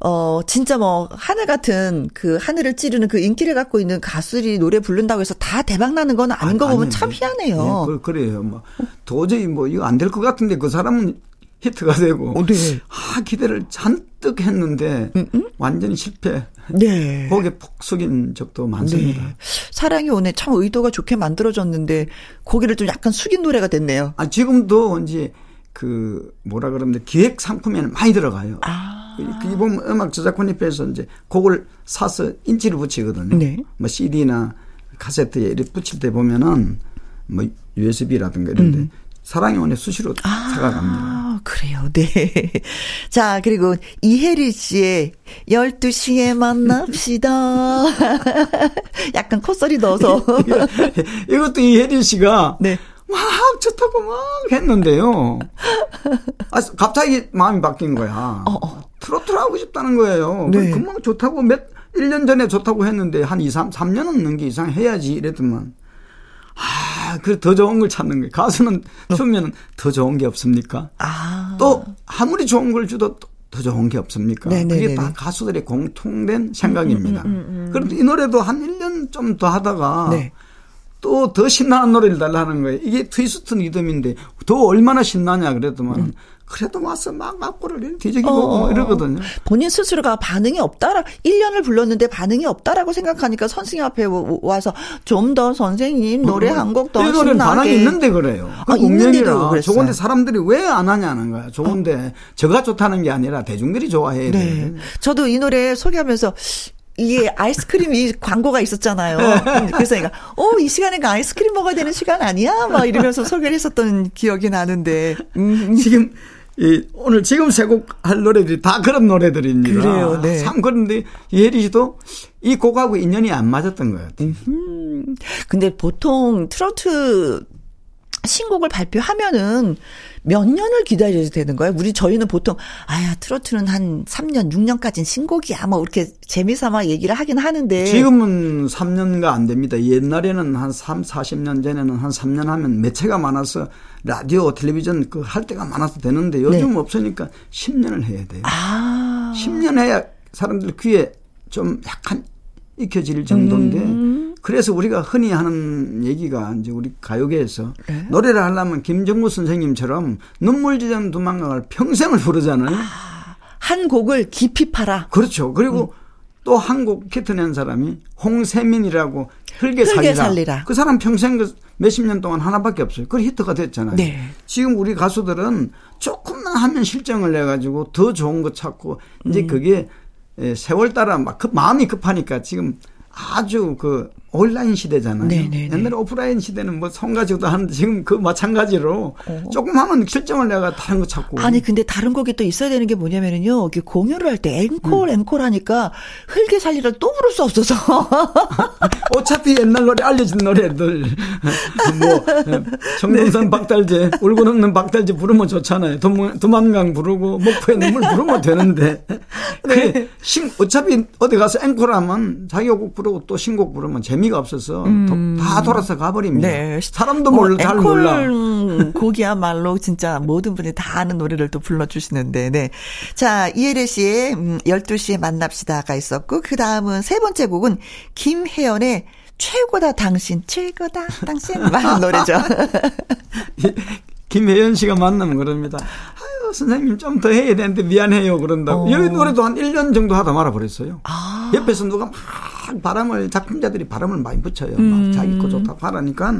A: 어, 진짜 뭐, 하늘 같은 그 하늘을 찌르는 그 인기를 갖고 있는 가수들이 노래 부른다고 해서 다 대박 나는 건 아닌 아, 거 보면 참 희한해요.
D: 네, 그, 래요 뭐, 도저히 뭐, 이거 안 될 것 같은데 그 사람은 히트가 되고. 어, 네. 아, 기대를 잔뜩 했는데, 음음? 음? 완전히 실패. 네. 거기에 폭 속인 적도 많습니다. 네.
A: 사랑이 오네 참 의도가 좋게 만들어졌는데, 거기를 좀 약간 숙인 노래가 됐네요.
D: 아, 지금도 이제, 그, 뭐라 그러면 기획 상품에는 많이 들어가요. 아. 그 보면 음악 저작권 협회에서 이제 곡을 사서 인치를 붙이거든요. 네. 뭐 CD나 카세트에 이렇게 붙일 때 보면은 뭐 USB라든가 이런데 음. 사랑의 원에 수시로 아, 사가갑니다.
A: 그래요. 네. 자, 그리고 이혜리 씨의 12시에 만납시다. 약간 콧소리 넣어서.
D: 이것도 이혜리 씨가 네. 막 좋다고 막 했는데요. 아, 갑자기 마음이 바뀐 거야. 어, 어. 트로트를 하고 싶다는 거예요. 네. 금방 좋다고 몇, 1년 전에 좋다고 했는데 한 2, 3, 3년은 넘게 이상 해야지 이랬더만. 아, 그래 더 좋은 걸 찾는 거예요. 가수는 춤면은 더 좋은 게 없습니까? 아. 또 아무리 좋은 걸 주도 더 좋은 게 없습니까? 네네네네. 네, 그게 네, 다 네. 가수들의 공통된 생각입니다. 음, 음, 음, 음. 그런데 이 노래도 한 1년 좀 더 하다가 네. 또더 신나는 노래를 달라는 거예요. 이게 트위스트 리듬인데 더 얼마나 신나냐 그랬더만 음. 그래도 와서 막 악보를 뒤적이고 어, 이러거든요.
A: 본인 스스로가 반응이 없다라 1년을 불렀는데 반응이 없다라고 생각하니까 선생님 앞에 와서 좀 더 선생님 노래 한 곡더
D: 이 노래는 반응이 있는데 그래요. 그 아, 있는데도 좋은데 사람들이 왜 안 하냐는 거야. 좋은데 어. 저가 좋다는 게 아니라 대중들이 좋아해야 네. 돼.
A: 저도 이 노래 소개하면서 이게 아이스크림이 광고가 있었잖아요. 그래서 내가, 어, 이 시간에 그 아이스크림 먹어야 되는 시간 아니야? 막 이러면서 소개를 했었던 기억이 나는데.
D: 음. 지금, 이, 오늘 지금 세곡 할 노래들이 다 그런 노래들입니다.
A: 그래요, 네.
D: 참 그런데 예리 씨도 이 곡하고 인연이 안 맞았던 것 같아요. 음,
A: 근데 보통 트로트 신곡을 발표하면은 몇 년을 기다려야 되는 거예요? 우리 저희는 보통 아야 트로트는 한 3년, 6년까지는 신곡이야 뭐 이렇게 재미삼아 얘기를 하긴 하는데
D: 지금은 3년가 안 됩니다. 옛날에는 한 3, 40년 전에는 한 3년 하면 매체가 많아서 라디오, 텔레비전 그 할 때가 많아서 되는데 요즘 네. 없으니까 10년을 해야 돼요. 아. 10년 해야 사람들 귀에 좀 약간 익혀질 정도인데 음. 그래서 우리가 흔히 하는 얘기가 이제 우리 가요계에서 네? 노래를 하려면 김정구 선생님처럼 눈물 지전 두만강을 평생을 부르잖아요. 아,
A: 한 곡을 깊이 팔아.
D: 그렇죠. 그리고 음. 또한 곡 히트낸 사람이 홍세민이라고 흙에, 흙에 살리라. 살리라. 그 사람 평생 그 몇십 년 동안 하나밖에 없어요. 그 히트가 됐잖아요. 네. 지금 우리 가수들은 조금만 하면 실정을 내가지고 더 좋은 거 찾고 이제 음. 그게 세월 따라 막 급, 마음이 급하니까 지금 아주 그 온라인 시대잖아요. 네네네. 네, 네. 옛날에 오프라인 시대는 뭐 성가지도 하는데 지금 그 마찬가지로 어. 조금 하면 실정을 내가 다른 거 찾고.
A: 아니 근데 다른 곡이 또 있어야 되는 게 뭐냐면은요. 공연을 할때 앵콜 음. 앵콜 하니까 흘게 살리를 또 부를 수 없어서.
D: 어차피 옛날 노래 알려진 노래들 뭐 청동산 네. 박달재 울고 넘는 박달재 부르면 좋잖아요. 도만, 강 부르고 목포의 눈물 부르면 되는데. 네. 그 신, 어차피 어디 가서 앵콜하면 자기가 곡 부르고 또 신곡 부르면 재미 재미가 없어서 음. 다 돌아서 가버립니다. 네. 사람도 몰라 어, 잘 몰라.
A: 곡이야말로 진짜 모든 분이 다 아는 노래를 또 불러주시는데, 네. 자, 이혜리 씨의 음, 12시에 만납시다가 있었고, 그 다음은 세 번째 곡은 김혜연의 최고다 당신, 최고다 당신. 많은 노래죠.
D: 김혜연 씨가 만나면 그럽니다. 선생님 좀 더 해야 되는데 미안해요. 그런다고. 어. 여기 노래도 한 1년 정도 하다 말아버렸어요. 아. 옆에서 누가 막 바람을, 작품자들이 바람을 많이 붙여요. 음. 막 자기 거 좋다고 하라니까.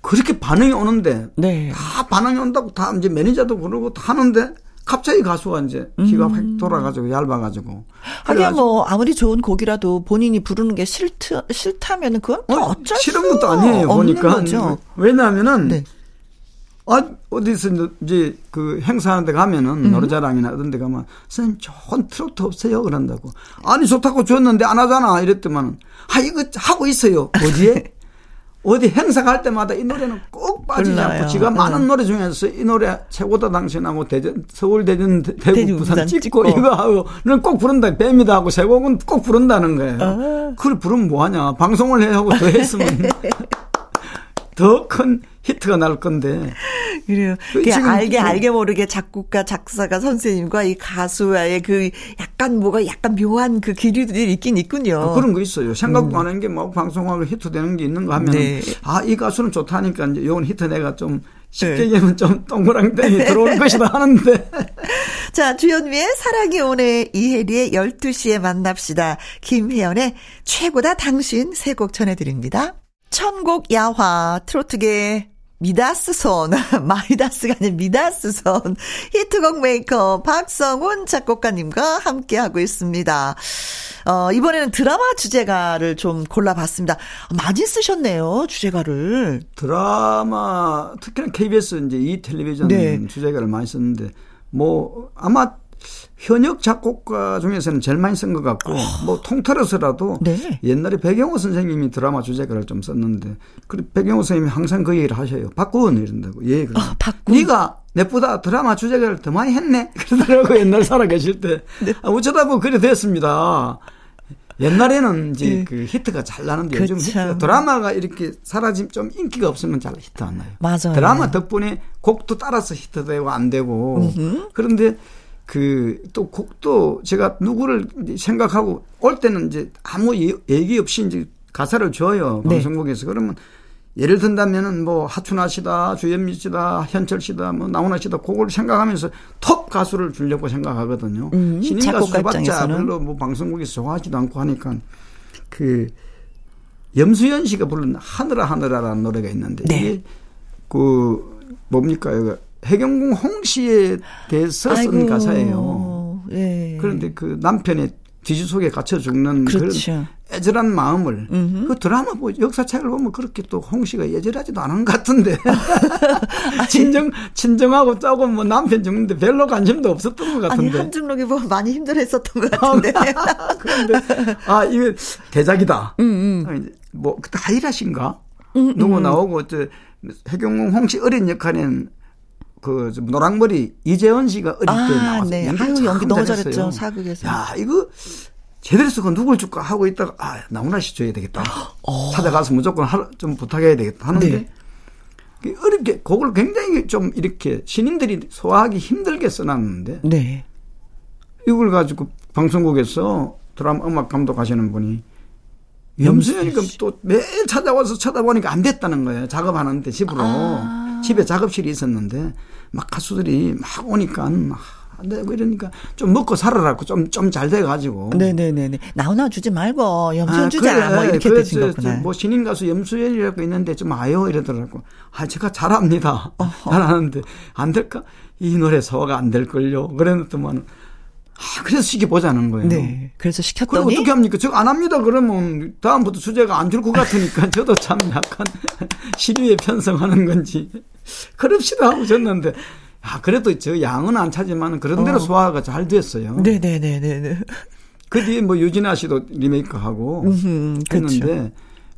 D: 그렇게 반응이 오는데. 네. 다 반응이 온다고 다 이제 매니저도 그러고 다 하는데 갑자기 가수가 이제 기가 음. 확 돌아가지고 얇아가지고.
A: 하긴 뭐 아무리 좋은 곡이라도 본인이 부르는 게 싫다 싫다면은 그건 또 어, 어쩔
D: 싫은 것도 아니에요. 보니까 거죠. 왜냐하면은 네. 아, 어디서 이제 그 행사하는 데 가면은 음. 노래자랑이나 이런 데 가면 선생님 좋은 트로트 없어요 그런다고. 아니 좋다고 줬는데 안 하잖아 이랬더만 아 이거 하고 있어요. 어디에? 어디 행사 갈 때마다 이 노래는 꼭 빠지지 몰라요. 않고 지가 많은 노래 중에서 이 노래 최고다 당신하고 대전 서울 대전 대구 대전, 부산, 부산 찍고, 찍고, 이거 하고는 꼭 부른다 뱀이다 하고 세 곡은 꼭 부른다는 거예요. 아. 그걸 부르면 뭐하냐 방송을 해 하고 더 했으면 더 큰 히트가 날 건데.
A: 그래요. 그 알게 알게 모르게 작곡가 작사가 선생님과 이 가수와의 그 약간 뭐가 약간 묘한 그 기류들이 있긴 있군요.
D: 아, 그런 거 있어요. 생각도 음. 안 하는 게뭐 방송하고 히트되는 게 있는 거 하면 네. 아이 가수는 좋다니까 이제 요건 히트 내가 좀 쉽게 네. 얘기하면 좀 동그랑땡이 들어올 것이다 하는데.
A: 자, 주현미의 사랑이 오네 이혜리의 12시에 만납시다. 김혜연의 최고다 당신 세 곡 전해드립니다. 천곡 야화 트로트계 미다스손, 마이다스가 아닌 미다스손, 히트곡 메이커 박성훈 작곡가님과 함께하고 있습니다. 어, 이번에는 드라마 주제가를 좀 골라봤습니다. 많이 쓰셨네요, 주제가를.
D: 드라마, 특히나 KBS 이제 이 텔레비전 네. 주제가를 많이 썼는데, 뭐, 아마 현역 작곡가 중에서는 제일 많이 쓴 것 같고 어. 뭐 통틀어서라도 네. 옛날에 백영호 선생님이 드라마 주제가를 좀 썼는데 그 백영호 선생님이 항상 그 얘기를 하셔요. 박구원 이런다고. 예, 그래. 어, 박구. 네가 내보다 드라마 주제가를 더 많이 했네. 그러더라고 옛날 살아 계실 때. 네. 아, 어쩌다 보면 그래 됐습니다. 옛날에는 이제 네. 그 히트가 잘 나는데 요즘 히트, 드라마가 이렇게 사라짐 좀 인기가 없으면 잘 히트 안 나요.
A: 맞아요.
D: 드라마 덕분에 곡도 따라서 히트되고 안 되고 음흠. 그런데 그 또 곡도 제가 누구를 생각하고 올 때는 이제 아무 얘기 없이 이제 가사를 줘요 네. 방송국에서 그러면 예를 든다면은 뭐 하춘아 씨다 주현미 씨다 현철 씨다 뭐 나훈아 씨다 그걸 생각하면서 톱 가수를 주려고 생각하거든요. 음, 신인 가수 해봤자 별로 뭐 방송국에서 좋아하지도 않고 하니까 그 염수연 씨가 부른 하늘아 하늘아라는 노래가 있는데 네. 이게 그 뭡니까 이거 해경궁 홍씨에 대해서 쓴 아이고, 가사예요. 예. 그런데 그 남편의 뒤지 속에 갇혀 죽는 그렇죠. 그런 애절한 마음을 음흠. 그 드라마 뭐 역사책을 보면 그렇게 또 홍씨가 애절하지도 않은 것 같은데 친정 친정하고 조금 뭐 남편 죽는데 별로 관심도 없었던 것 같은데
A: 아니 한중록이 뭐 많이 힘들었었던 것 같은데
D: 그런데 아 이거 대작이다. 음, 음. 뭐 그때 하이라신가 음, 누구 음. 나오고 저 해경궁 홍씨 어린 역할은 그 노랑머리 이재원 씨가 어릴 아, 때 나와서 네. 연기, 아유, 연기 너무 잘했죠
A: 사극에서.
D: 야 이거 제대로 쓰고 누굴 줄까 하고 있다가 아 나훈아 씨 줘야 되겠다. 어. 찾아가서 무조건 하, 좀 부탁해야 되겠다 하는데 네. 그 어렵게 그걸 굉장히 좀 이렇게 신인들이 소화하기 힘들게 써놨는데 네. 이걸 가지고 방송국에서 드라마 음악 감독하시는 분이 염수연이니까 또 매일 찾아와서 쳐다보니까 안 됐다는 거예요. 작업하는데 집으로. 아. 집에 작업실이 있었는데 막 가수들이 막 오니까 막안 되고 이러니까 좀 먹고 살아라고 좀 좀 잘 돼가지고.
A: 네네네네. 나훈아 주지 말고 염수연 아, 주자 그래, 뭐 이렇게 되신 거구나.
D: 뭐 신인 가수 염수연이라고 있는데 좀 와요 이러더라고. 아 제가 잘합니다. 잘하는데 안 될까? 이 노래 소화가 안 될 걸요. 그랬더만 아, 그래서 시켜보자는 거예요. 네.
A: 그래서 시켰더니.
D: 그럼 어떻게 합니까? 저 안 합니다. 그러면 다음부터 주제가 안 줄 것 같으니까 저도 참 약간 시류에 편성하는 건지. 그럽시다 하고 졌는데. 아, 그래도 저 양은 안 차지만 그런 대로 어. 소화가 잘 됐어요.
A: 네네네네.
D: 그 뒤에 뭐 유진아 씨도 리메이크하고 음흠, 했는데. 그렇죠.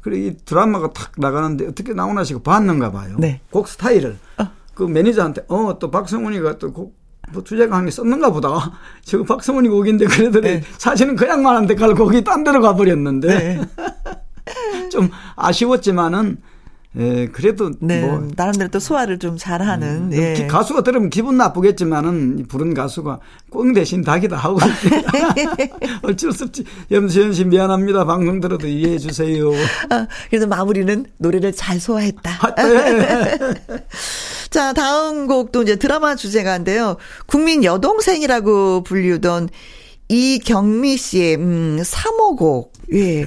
D: 그래 이 드라마가 탁 나가는데 어떻게 나오나 씨가 봤는가 봐요. 네. 곡 스타일을. 어. 그 매니저한테 어 또 박성훈이가 또 곡 뭐 주제가 한개 썼는가 보다. 저거 박성훈이 곡인데 그래더니 네. 사실은 그냥만 한데 갈 곡이 딴 데로 가버렸는데. 네. 좀 아쉬웠지만은 예, 그래도
A: 네, 뭐 나름대로 또 소화를 좀 잘하는
D: 음, 예. 가수가 들으면 기분 나쁘겠지만은 부른 가수가 꽁 대신 닭이다 하고 어쩔 수 없지. 염수현 씨 미안합니다. 방송 들어도 이해해 주세요.
A: 아, 그래도 마무리는 노래를 잘 소화했다. 아, 네. 자, 다음 곡도 이제 드라마 주제가인데요. 국민 여동생이라고 불리던 이경미 씨의 음 3호곡. 예.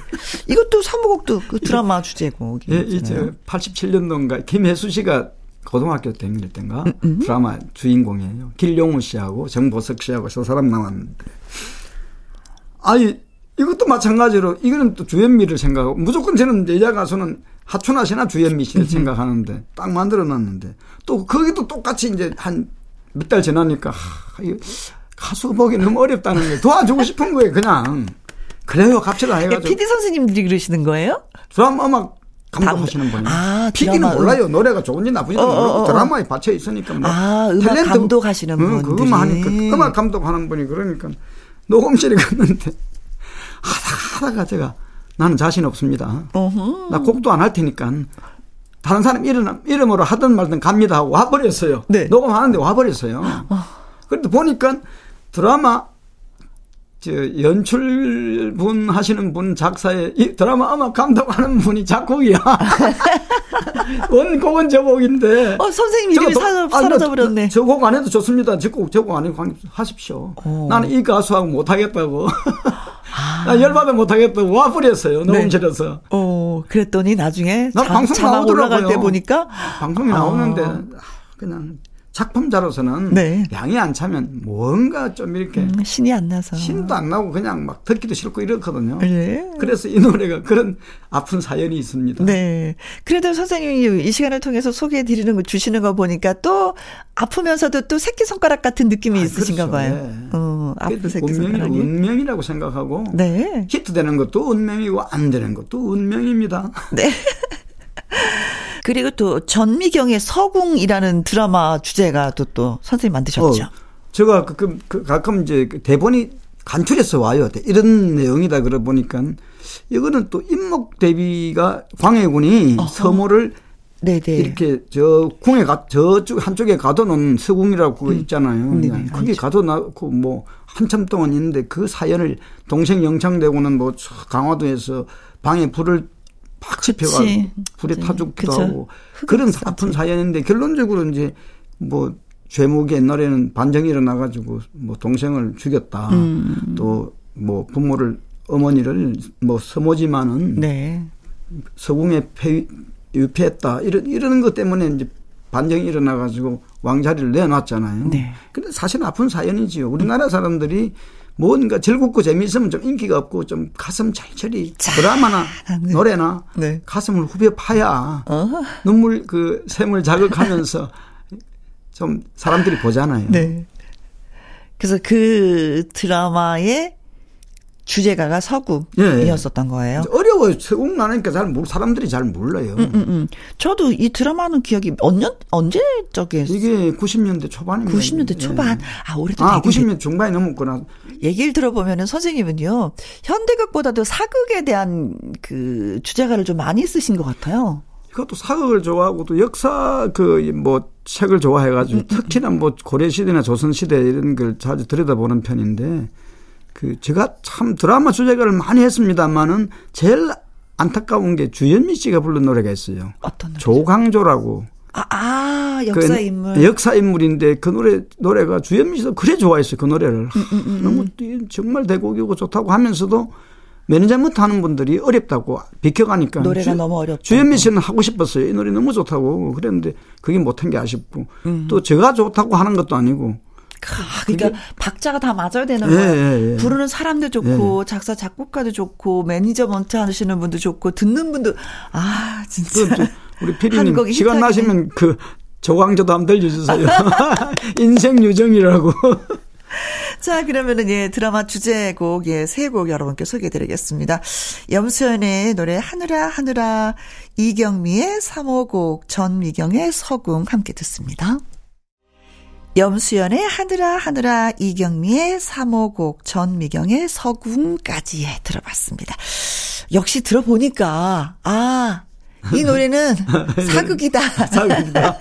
A: 이것도 3호곡도 그 드라마 주제곡.
D: 예, 이제 87년도인가 김혜수 씨가 고등학교 다닐 때인가 음, 음. 드라마 주인공이에요. 길용우 씨하고 정보석 씨하고 저 사람 나왔는데. 아니 이것도 마찬가지로 이거는 또 주현미를 생각하고 무조건 저는 여자 가수는 하춘아 씨나 주현미 씨를 음. 생각하는데 딱 만들어 놨는데 또 거기도 똑같이 이제 한 몇 달 지나니까 하, 이거 가수 보기 너무 어렵다는 게 도와주고 싶은 거예요, 그냥. 그래요, 갑시다 해가지고.
A: PD 선생님들이 그러시는 거예요?
D: 드라마 음악 감독하시는 분이. 아, PD는 몰라요. 노래가 좋은지 나쁜지 어, 모르고 어, 어, 드라마에 받쳐 있으니까. 뭐
A: 아, 음악 탤런트, 감독하시는 분.
D: 그거만 하니까. 음악 감독하는 분이 그러니까 녹음실에 갔는데 하다가 하다가 제가 나는 자신 없습니다. 어허. 나 곡도 안 할 테니까 다른 사람 이름, 이름으로 하든 말든 갑니다 하고 와버렸어요. 네. 녹음하는데 와버렸어요. 어. 그런데 보니까 드라마 저 연출분 하시는 분 작사에 이 드라마 음악 감독하는 분이 작곡이야. 원곡은 저 곡인데.
A: 어 선생님 이름이 사, 사라져 버렸네.
D: 저 곡 안 해도 좋습니다. 저곡 저곡 안 해도 하십시오. 어. 나는 이 가수하고 못 하겠다고. 아. 나 열받아 못 하겠다고 와버렸어요. 녹음실에서. 네.
A: 어 그랬더니 나중에 나 자, 방송 나오더라고요. 올라갈 때 보니까
D: 방송이 나오는데 어. 그냥 작품자로서는 네. 양이 안 차면 뭔가 좀 이렇게 음,
A: 신이 안 나서
D: 신도 안 나고 그냥 막 듣기도 싫고 이렇거든요. 네. 그래서 이 노래가 그런 아픈 사연이 있습니다.
A: 네. 그래도 선생님이 이 시간을 통해서 소개해 드리는 거 주시는 거 보니까 또 아프면서도 또 새끼 손가락 같은 느낌이 아, 있으신가 그렇죠. 봐요. 네. 어, 아픈 새끼 손가락이
D: 운명이라고 생각하고 네. 히트되는 것도 운명이고 안 되는 것도 운명입니다. 네.
A: 그리고 또 전미경의 서궁이라는 드라마 주제가 또, 또 선생님 만드셨죠. 어,
D: 제가 가끔, 그, 가끔 이제 그 대본이 간추려서 와요. 이런 내용이다 그러 보니까 이거는 또 임목 대비가 광해군이 어허. 서모를 네네. 이렇게 저 궁에 가 저쪽 한쪽에 가둬놓은 서궁이라고 음. 있잖아요. 네네. 크게 가둬놓고 뭐 한참 동안 있는데 그 사연을 동생 영창대고는 뭐 강화도에서 방에 불을 팍 집혀가 불에 타 죽기도 하고 그런 아픈 사연인데 결론적으로 이제 뭐 죄목이 옛날에는 반정이 일어나가지고 뭐 동생을 죽였다 음. 또뭐 부모를 어머니를 뭐 서모지만은 네. 서궁에 폐 유폐했다 이런 이러는 것 때문에 이제 반정이 일어나가지고 왕자리를 내놨잖아요. 네. 근데 사실 아픈 사연이지요. 우리나라 사람들이 뭔가 즐겁고 재미있으면 좀 인기가 없고 좀 가슴 철철이 드라마나 네. 노래나 네. 가슴을 후벼 파야 어 눈물 그 샘을 자극하면서 좀 사람들이 보잖아요. 네.
A: 그래서 그 드라마의 주제가가 서구이었었던 예, 예. 거예요.
D: 어려워요. 서구 나니까 잘 모르, 사람들이 잘 몰라요. 음, 음,
A: 음. 저도 이 드라마는 기억이 언년 언제 적에
D: 이게 90년대 초반입니다.
A: 90년대 초반. 예. 아 올해도
D: 아 90년 중반에 넘었구나.
A: 얘기를 들어보면은 선생님은요 현대극보다도 사극에 대한 그 주제가를 좀 많이 쓰신 것 같아요.
D: 이것도 사극을 좋아하고 또 역사 그 뭐 책을 좋아해가지고 음, 음, 특히나 뭐 고려 시대나 조선 시대 이런 걸 자주 들여다보는 편인데. 그 제가 참 드라마 주제가를 많이 했습니다만은 제일 안타까운 게 주현미 씨가 부른 노래가 있어요.
A: 어떤 노래?
D: 조광조라고.
A: 아, 아 역사 그 인물.
D: 그 역사 인물인데 그 노래 노래가 주현미 씨도 그래 좋아했어요 그 노래를. 음, 음, 음. 너무 정말 대곡이고 좋다고 하면서도 management 하는 분들이 어렵다고 비켜가니까
A: 노래가 주, 너무 어렵다.
D: 주현미 씨는 하고 싶었어요. 이 노래 너무 좋다고 그랬는데 그게 못한 게 아쉽고 음. 또 제가 좋다고 하는 것도 아니고
A: 아, 그러니까 박자가 다 맞아야 되는 예, 거예요. 예, 예. 부르는 사람도 좋고 예. 작사 작곡가도 좋고 management 하시는 분도 좋고 듣는 분도 아 진짜
D: 우리 피디님 시간 나시면 그 조광조도 한번 들려주세요. 인생 유정이라고.
A: 자, 그러면은 예, 드라마 주제곡 예, 세 곡 여러분께 소개해 드리겠습니다. 염수연의 노래 하늘아 하늘아 이경미의 사모곡 전미경의 서궁 함께 듣습니다. 염수연의 하늘아 하늘아 이경미의 3호곡 전미경의 서궁까지 들어봤습니다. 역시 들어보니까, 아, 이 노래는 사극이다.
D: 사극이다.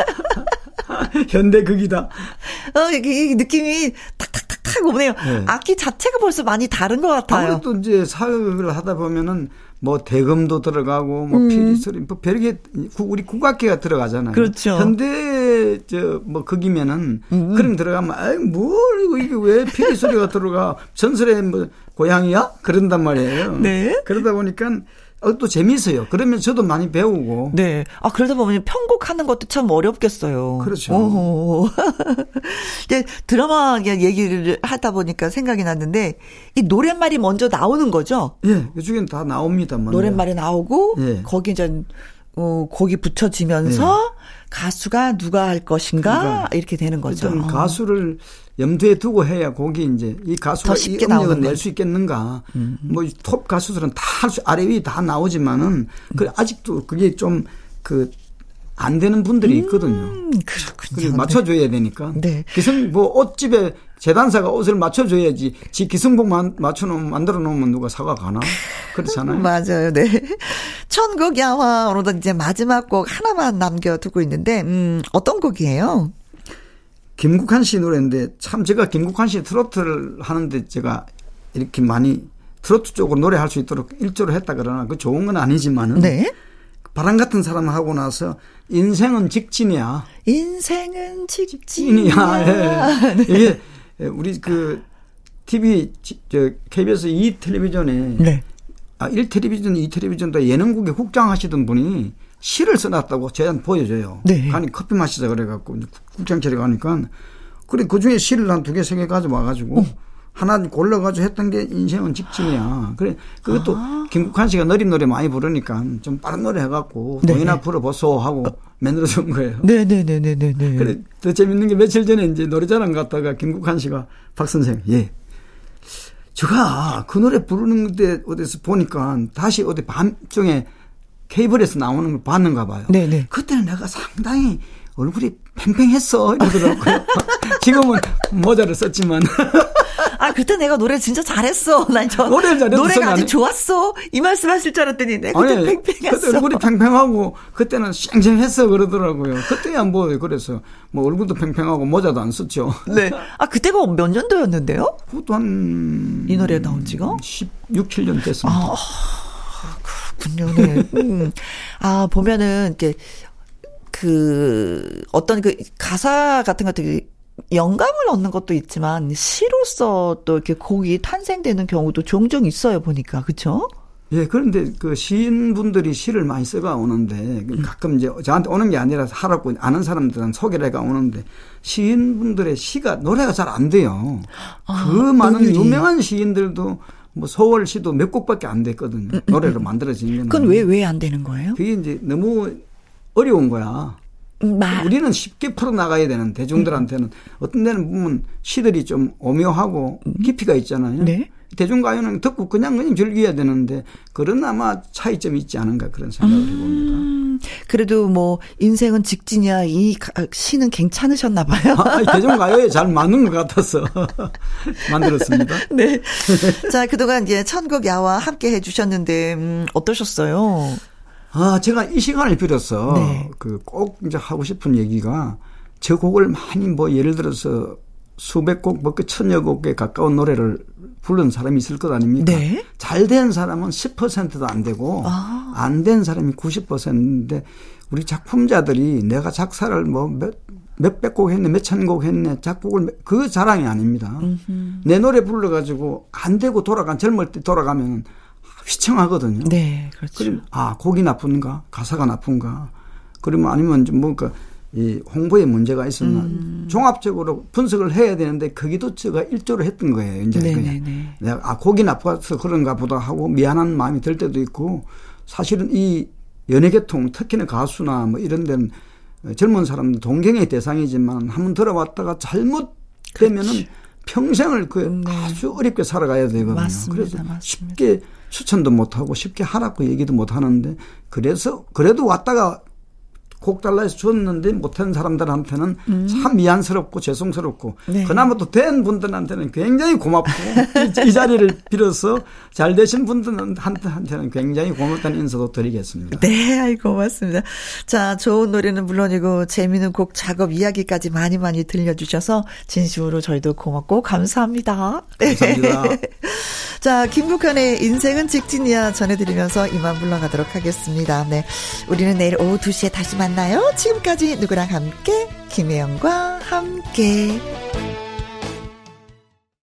D: 현대극이다.
A: 어, 이, 느낌이 탁탁탁탁 오네요. 네. 악기 자체가 벌써 많이 다른 것 같아요.
D: 아무래도 이제 사극을 하다 보면은 뭐 대금도 들어가고 뭐 음. 피리 소리 뭐 별게 우리 국악기가 들어가잖아요.
A: 그렇죠.
D: 현대 저뭐 극이면은 음. 그런 들어가면 아이 뭘 이거 이게 왜 피리 소리가 들어가 전설의 뭐 고향이야 그런단 말이에요. 네. 그러다 보니까 어, 또 재미있어요. 그러면 저도 많이 배우고.
A: 네. 아, 그러다 보면 편곡하는 것도 참 어렵겠어요.
D: 그렇죠.
A: 이제 드라마 얘기를 하다 보니까 생각이 났는데, 이 노랫말이 먼저 나오는 거죠?
D: 예, 그중엔 다 나옵니다. 먼저.
A: 노랫말이 나오고, 예. 거기 이제, 어, 곡이 붙여지면서, 예. 가수가 누가 할 것인가, 그러니까 이렇게 되는 거죠.
D: 일단 가수를 염두에 두고 해야 곡이 이제 이 가수가 이 음역을 낼 수 있겠는가. 음. 뭐톱 가수들은 다 아래 위 다 나오지만은 그 아직도 그게 좀그 안 되는 분들이 있거든요. 음,
A: 그렇군요.
D: 맞춰줘야 되니까. 네. 기성 뭐 옷집에 재단사가 옷을 맞춰줘야지. 지 기성복 맞춰놓으면 만들어 놓으면 누가 사과 가나? 그렇잖아요.
A: 맞아요. 네. 천곡 야화 오늘도 이제 마지막 곡 하나만 남겨두고 있는데 음, 어떤 곡이에요?
D: 김국환 씨 노래인데 참 제가 김국환 씨 트로트를 하는데 제가 이렇게 많이 트로트 쪽으로 노래할 수 있도록 일조를 했다 그러나 그 좋은 건 아니지만은 네? 바람 같은 사람 하고 나서 인생은 직진이야.
A: 인생은 직진이야.
D: 예. 네. 이게 우리 그 TV 저 KBS 2 텔레비전에 네. 아, 1 텔레비전, 2 텔레비전도 예능국에 국장 하시던 분이 시를 써놨다고 저한테 보여줘요. 네. 가니 커피 마시자 그래갖고 국장철에 가니까 그래 그 중에 시를 한 두 개, 세 개 가져와가지고 어. 하나 골라가지고 했던 게 인생은 직진이야. 그래 그것도 아. 김국환 씨가 느린 노래 많이 부르니까 좀 빠른 노래 해갖고 네. 돈이나 풀어보소 하고 어. 만들어준 거예요.
A: 네네네네네.
D: 그래 더 재밌는 게 며칠 전에 이제 노래자랑 갔다가 김국환 씨가 박 선생 예. 제가 그 노래 부르는 데 어디서 보니까 다시 어디 밤중에 케이블에서 나오는 걸 봤는가 봐요. 네네. 그때는 내가 상당히 얼굴이 팽팽했어 이러더라고요. 지금은 모자를 썼지만.
A: 아 그때 내가 노래 진짜 잘했어. 난 저 노래 잘했어. 노래가 아주 좋았어. 이 말씀하실 줄 알았더니 내가 그때 아니, 팽팽했어.
D: 그때 얼굴이 팽팽하고 그때는 쌩쌩했어 그러더라고요. 그때야 뭐 그래서 뭐 얼굴도 팽팽하고 모자도 안 썼죠.
A: 네. 아 그때가 몇 년도였는데요?
D: 그것도 한
A: 이 노래 나온 지가
D: 16, 17년 됐습니다. 아.
A: 그렇군요. 네. 음. 아, 보면은, 이렇게, 그, 어떤 그 가사 같은 것들이 영감을 얻는 것도 있지만, 시로서 또 이렇게 곡이 탄생되는 경우도 종종 있어요, 보니까. 그쵸?
D: 예, 그런데 그 시인분들이 시를 많이 써가 오는데 그 음. 가끔 이제 저한테 오는 게 아니라 하라고 아는 사람들은 소개를 해가 오는데 시인분들의 시가 노래가 잘 안 돼요. 아, 그 많은 노래리. 유명한 시인들도 뭐 서울 시도 몇 곡밖에 안 됐거든요. 음, 음, 노래로 음. 만들어진 게.
A: 그건 왜 왜 안 되는 거예요?
D: 그게 이제 너무 어려운 거야. 마. 우리는 쉽게 풀어 나가야 되는 대중들한테는 어떤 데는 보면 시들이 좀 오묘하고 깊이가 있잖아요. 네. 대중가요는 듣고 그냥 그냥 즐겨야 되는데 그런 아마 차이점이 있지 않은가 그런 생각을 음, 해봅니다.
A: 그래도 뭐 인생은 직진이야 이 시는 괜찮으셨나 봐요.
D: 아, 대중가요에 잘 맞는 것 같아서 만들었습니다.
A: 네. 자 그동안 이제 천국 야와 함께 해주셨는데 음, 어떠셨어요?
D: 아 제가 이 시간을 빌어서 네. 그꼭 이제 하고 싶은 얘기가 저 곡을 많이 뭐 예를 들어서 수백 곡, 뭐 그 천여 곡에 가까운 노래를 부른 사람이 있을 것 아닙니까? 네. 잘된 사람은 10%도 안 되고 아. 안된 사람이 90%인데 우리 작품자들이 내가 작사를 뭐 몇, 몇백 곡 했네, 몇천 곡 했네, 작곡을 그 자랑이 아닙니다. 음흠. 내 노래 불러가지고 안 되고 돌아간 젊을 때 돌아가면 휘청하거든요.
A: 네, 그렇죠. 그럼
D: 아 곡이 나쁜가, 가사가 나쁜가, 그러면 아니면 좀 뭔가 이 홍보에 문제가 있었나 음. 종합적으로 분석을 해야 되는데 거기도 제가 일조를 했던 거예요. 이제 네네네. 그냥 내가 아 곡이 나빠서 그런가 보다 하고 미안한 마음이 들 때도 있고 사실은 이 연예계통 특히나 가수나 뭐 이런 데는 젊은 사람들 동경의 대상이지만 한번 들어봤다가 잘못되면은 그렇지. 평생을 그 네. 아주 어렵게 살아가야 되거든요.
A: 맞습니다.
D: 그래서
A: 맞습니다.
D: 추천도 못 하고 쉽게 하라고 얘기도 못 하는데 그래서 그래도 왔다가 곡 달라 해서 줬는데 못한 사람들한테는 음. 참 미안스럽고 죄송스럽고 네. 그나마 또 된 분들한테는 굉장히 고맙고 이, 이, 자리를 빌어서 잘 되신 분들한테는 굉장히 고맙다는 인사도 드리겠습니다.
A: 네, 아이 고맙습니다. 자, 좋은 노래는 물론이고 재미있는 곡 작업 이야기까지 많이 많이 들려주셔서 진심으로 저희도 고맙고 감사합니다.
D: 감사합니다.
A: 자, 김국현의 인생은 직진이야 전해드리면서 이만 물러가도록 하겠습니다. 네. 우리는 내일 오후 2시에 다시 만나요. 지금까지 누구랑 함께? 김혜영과 함께.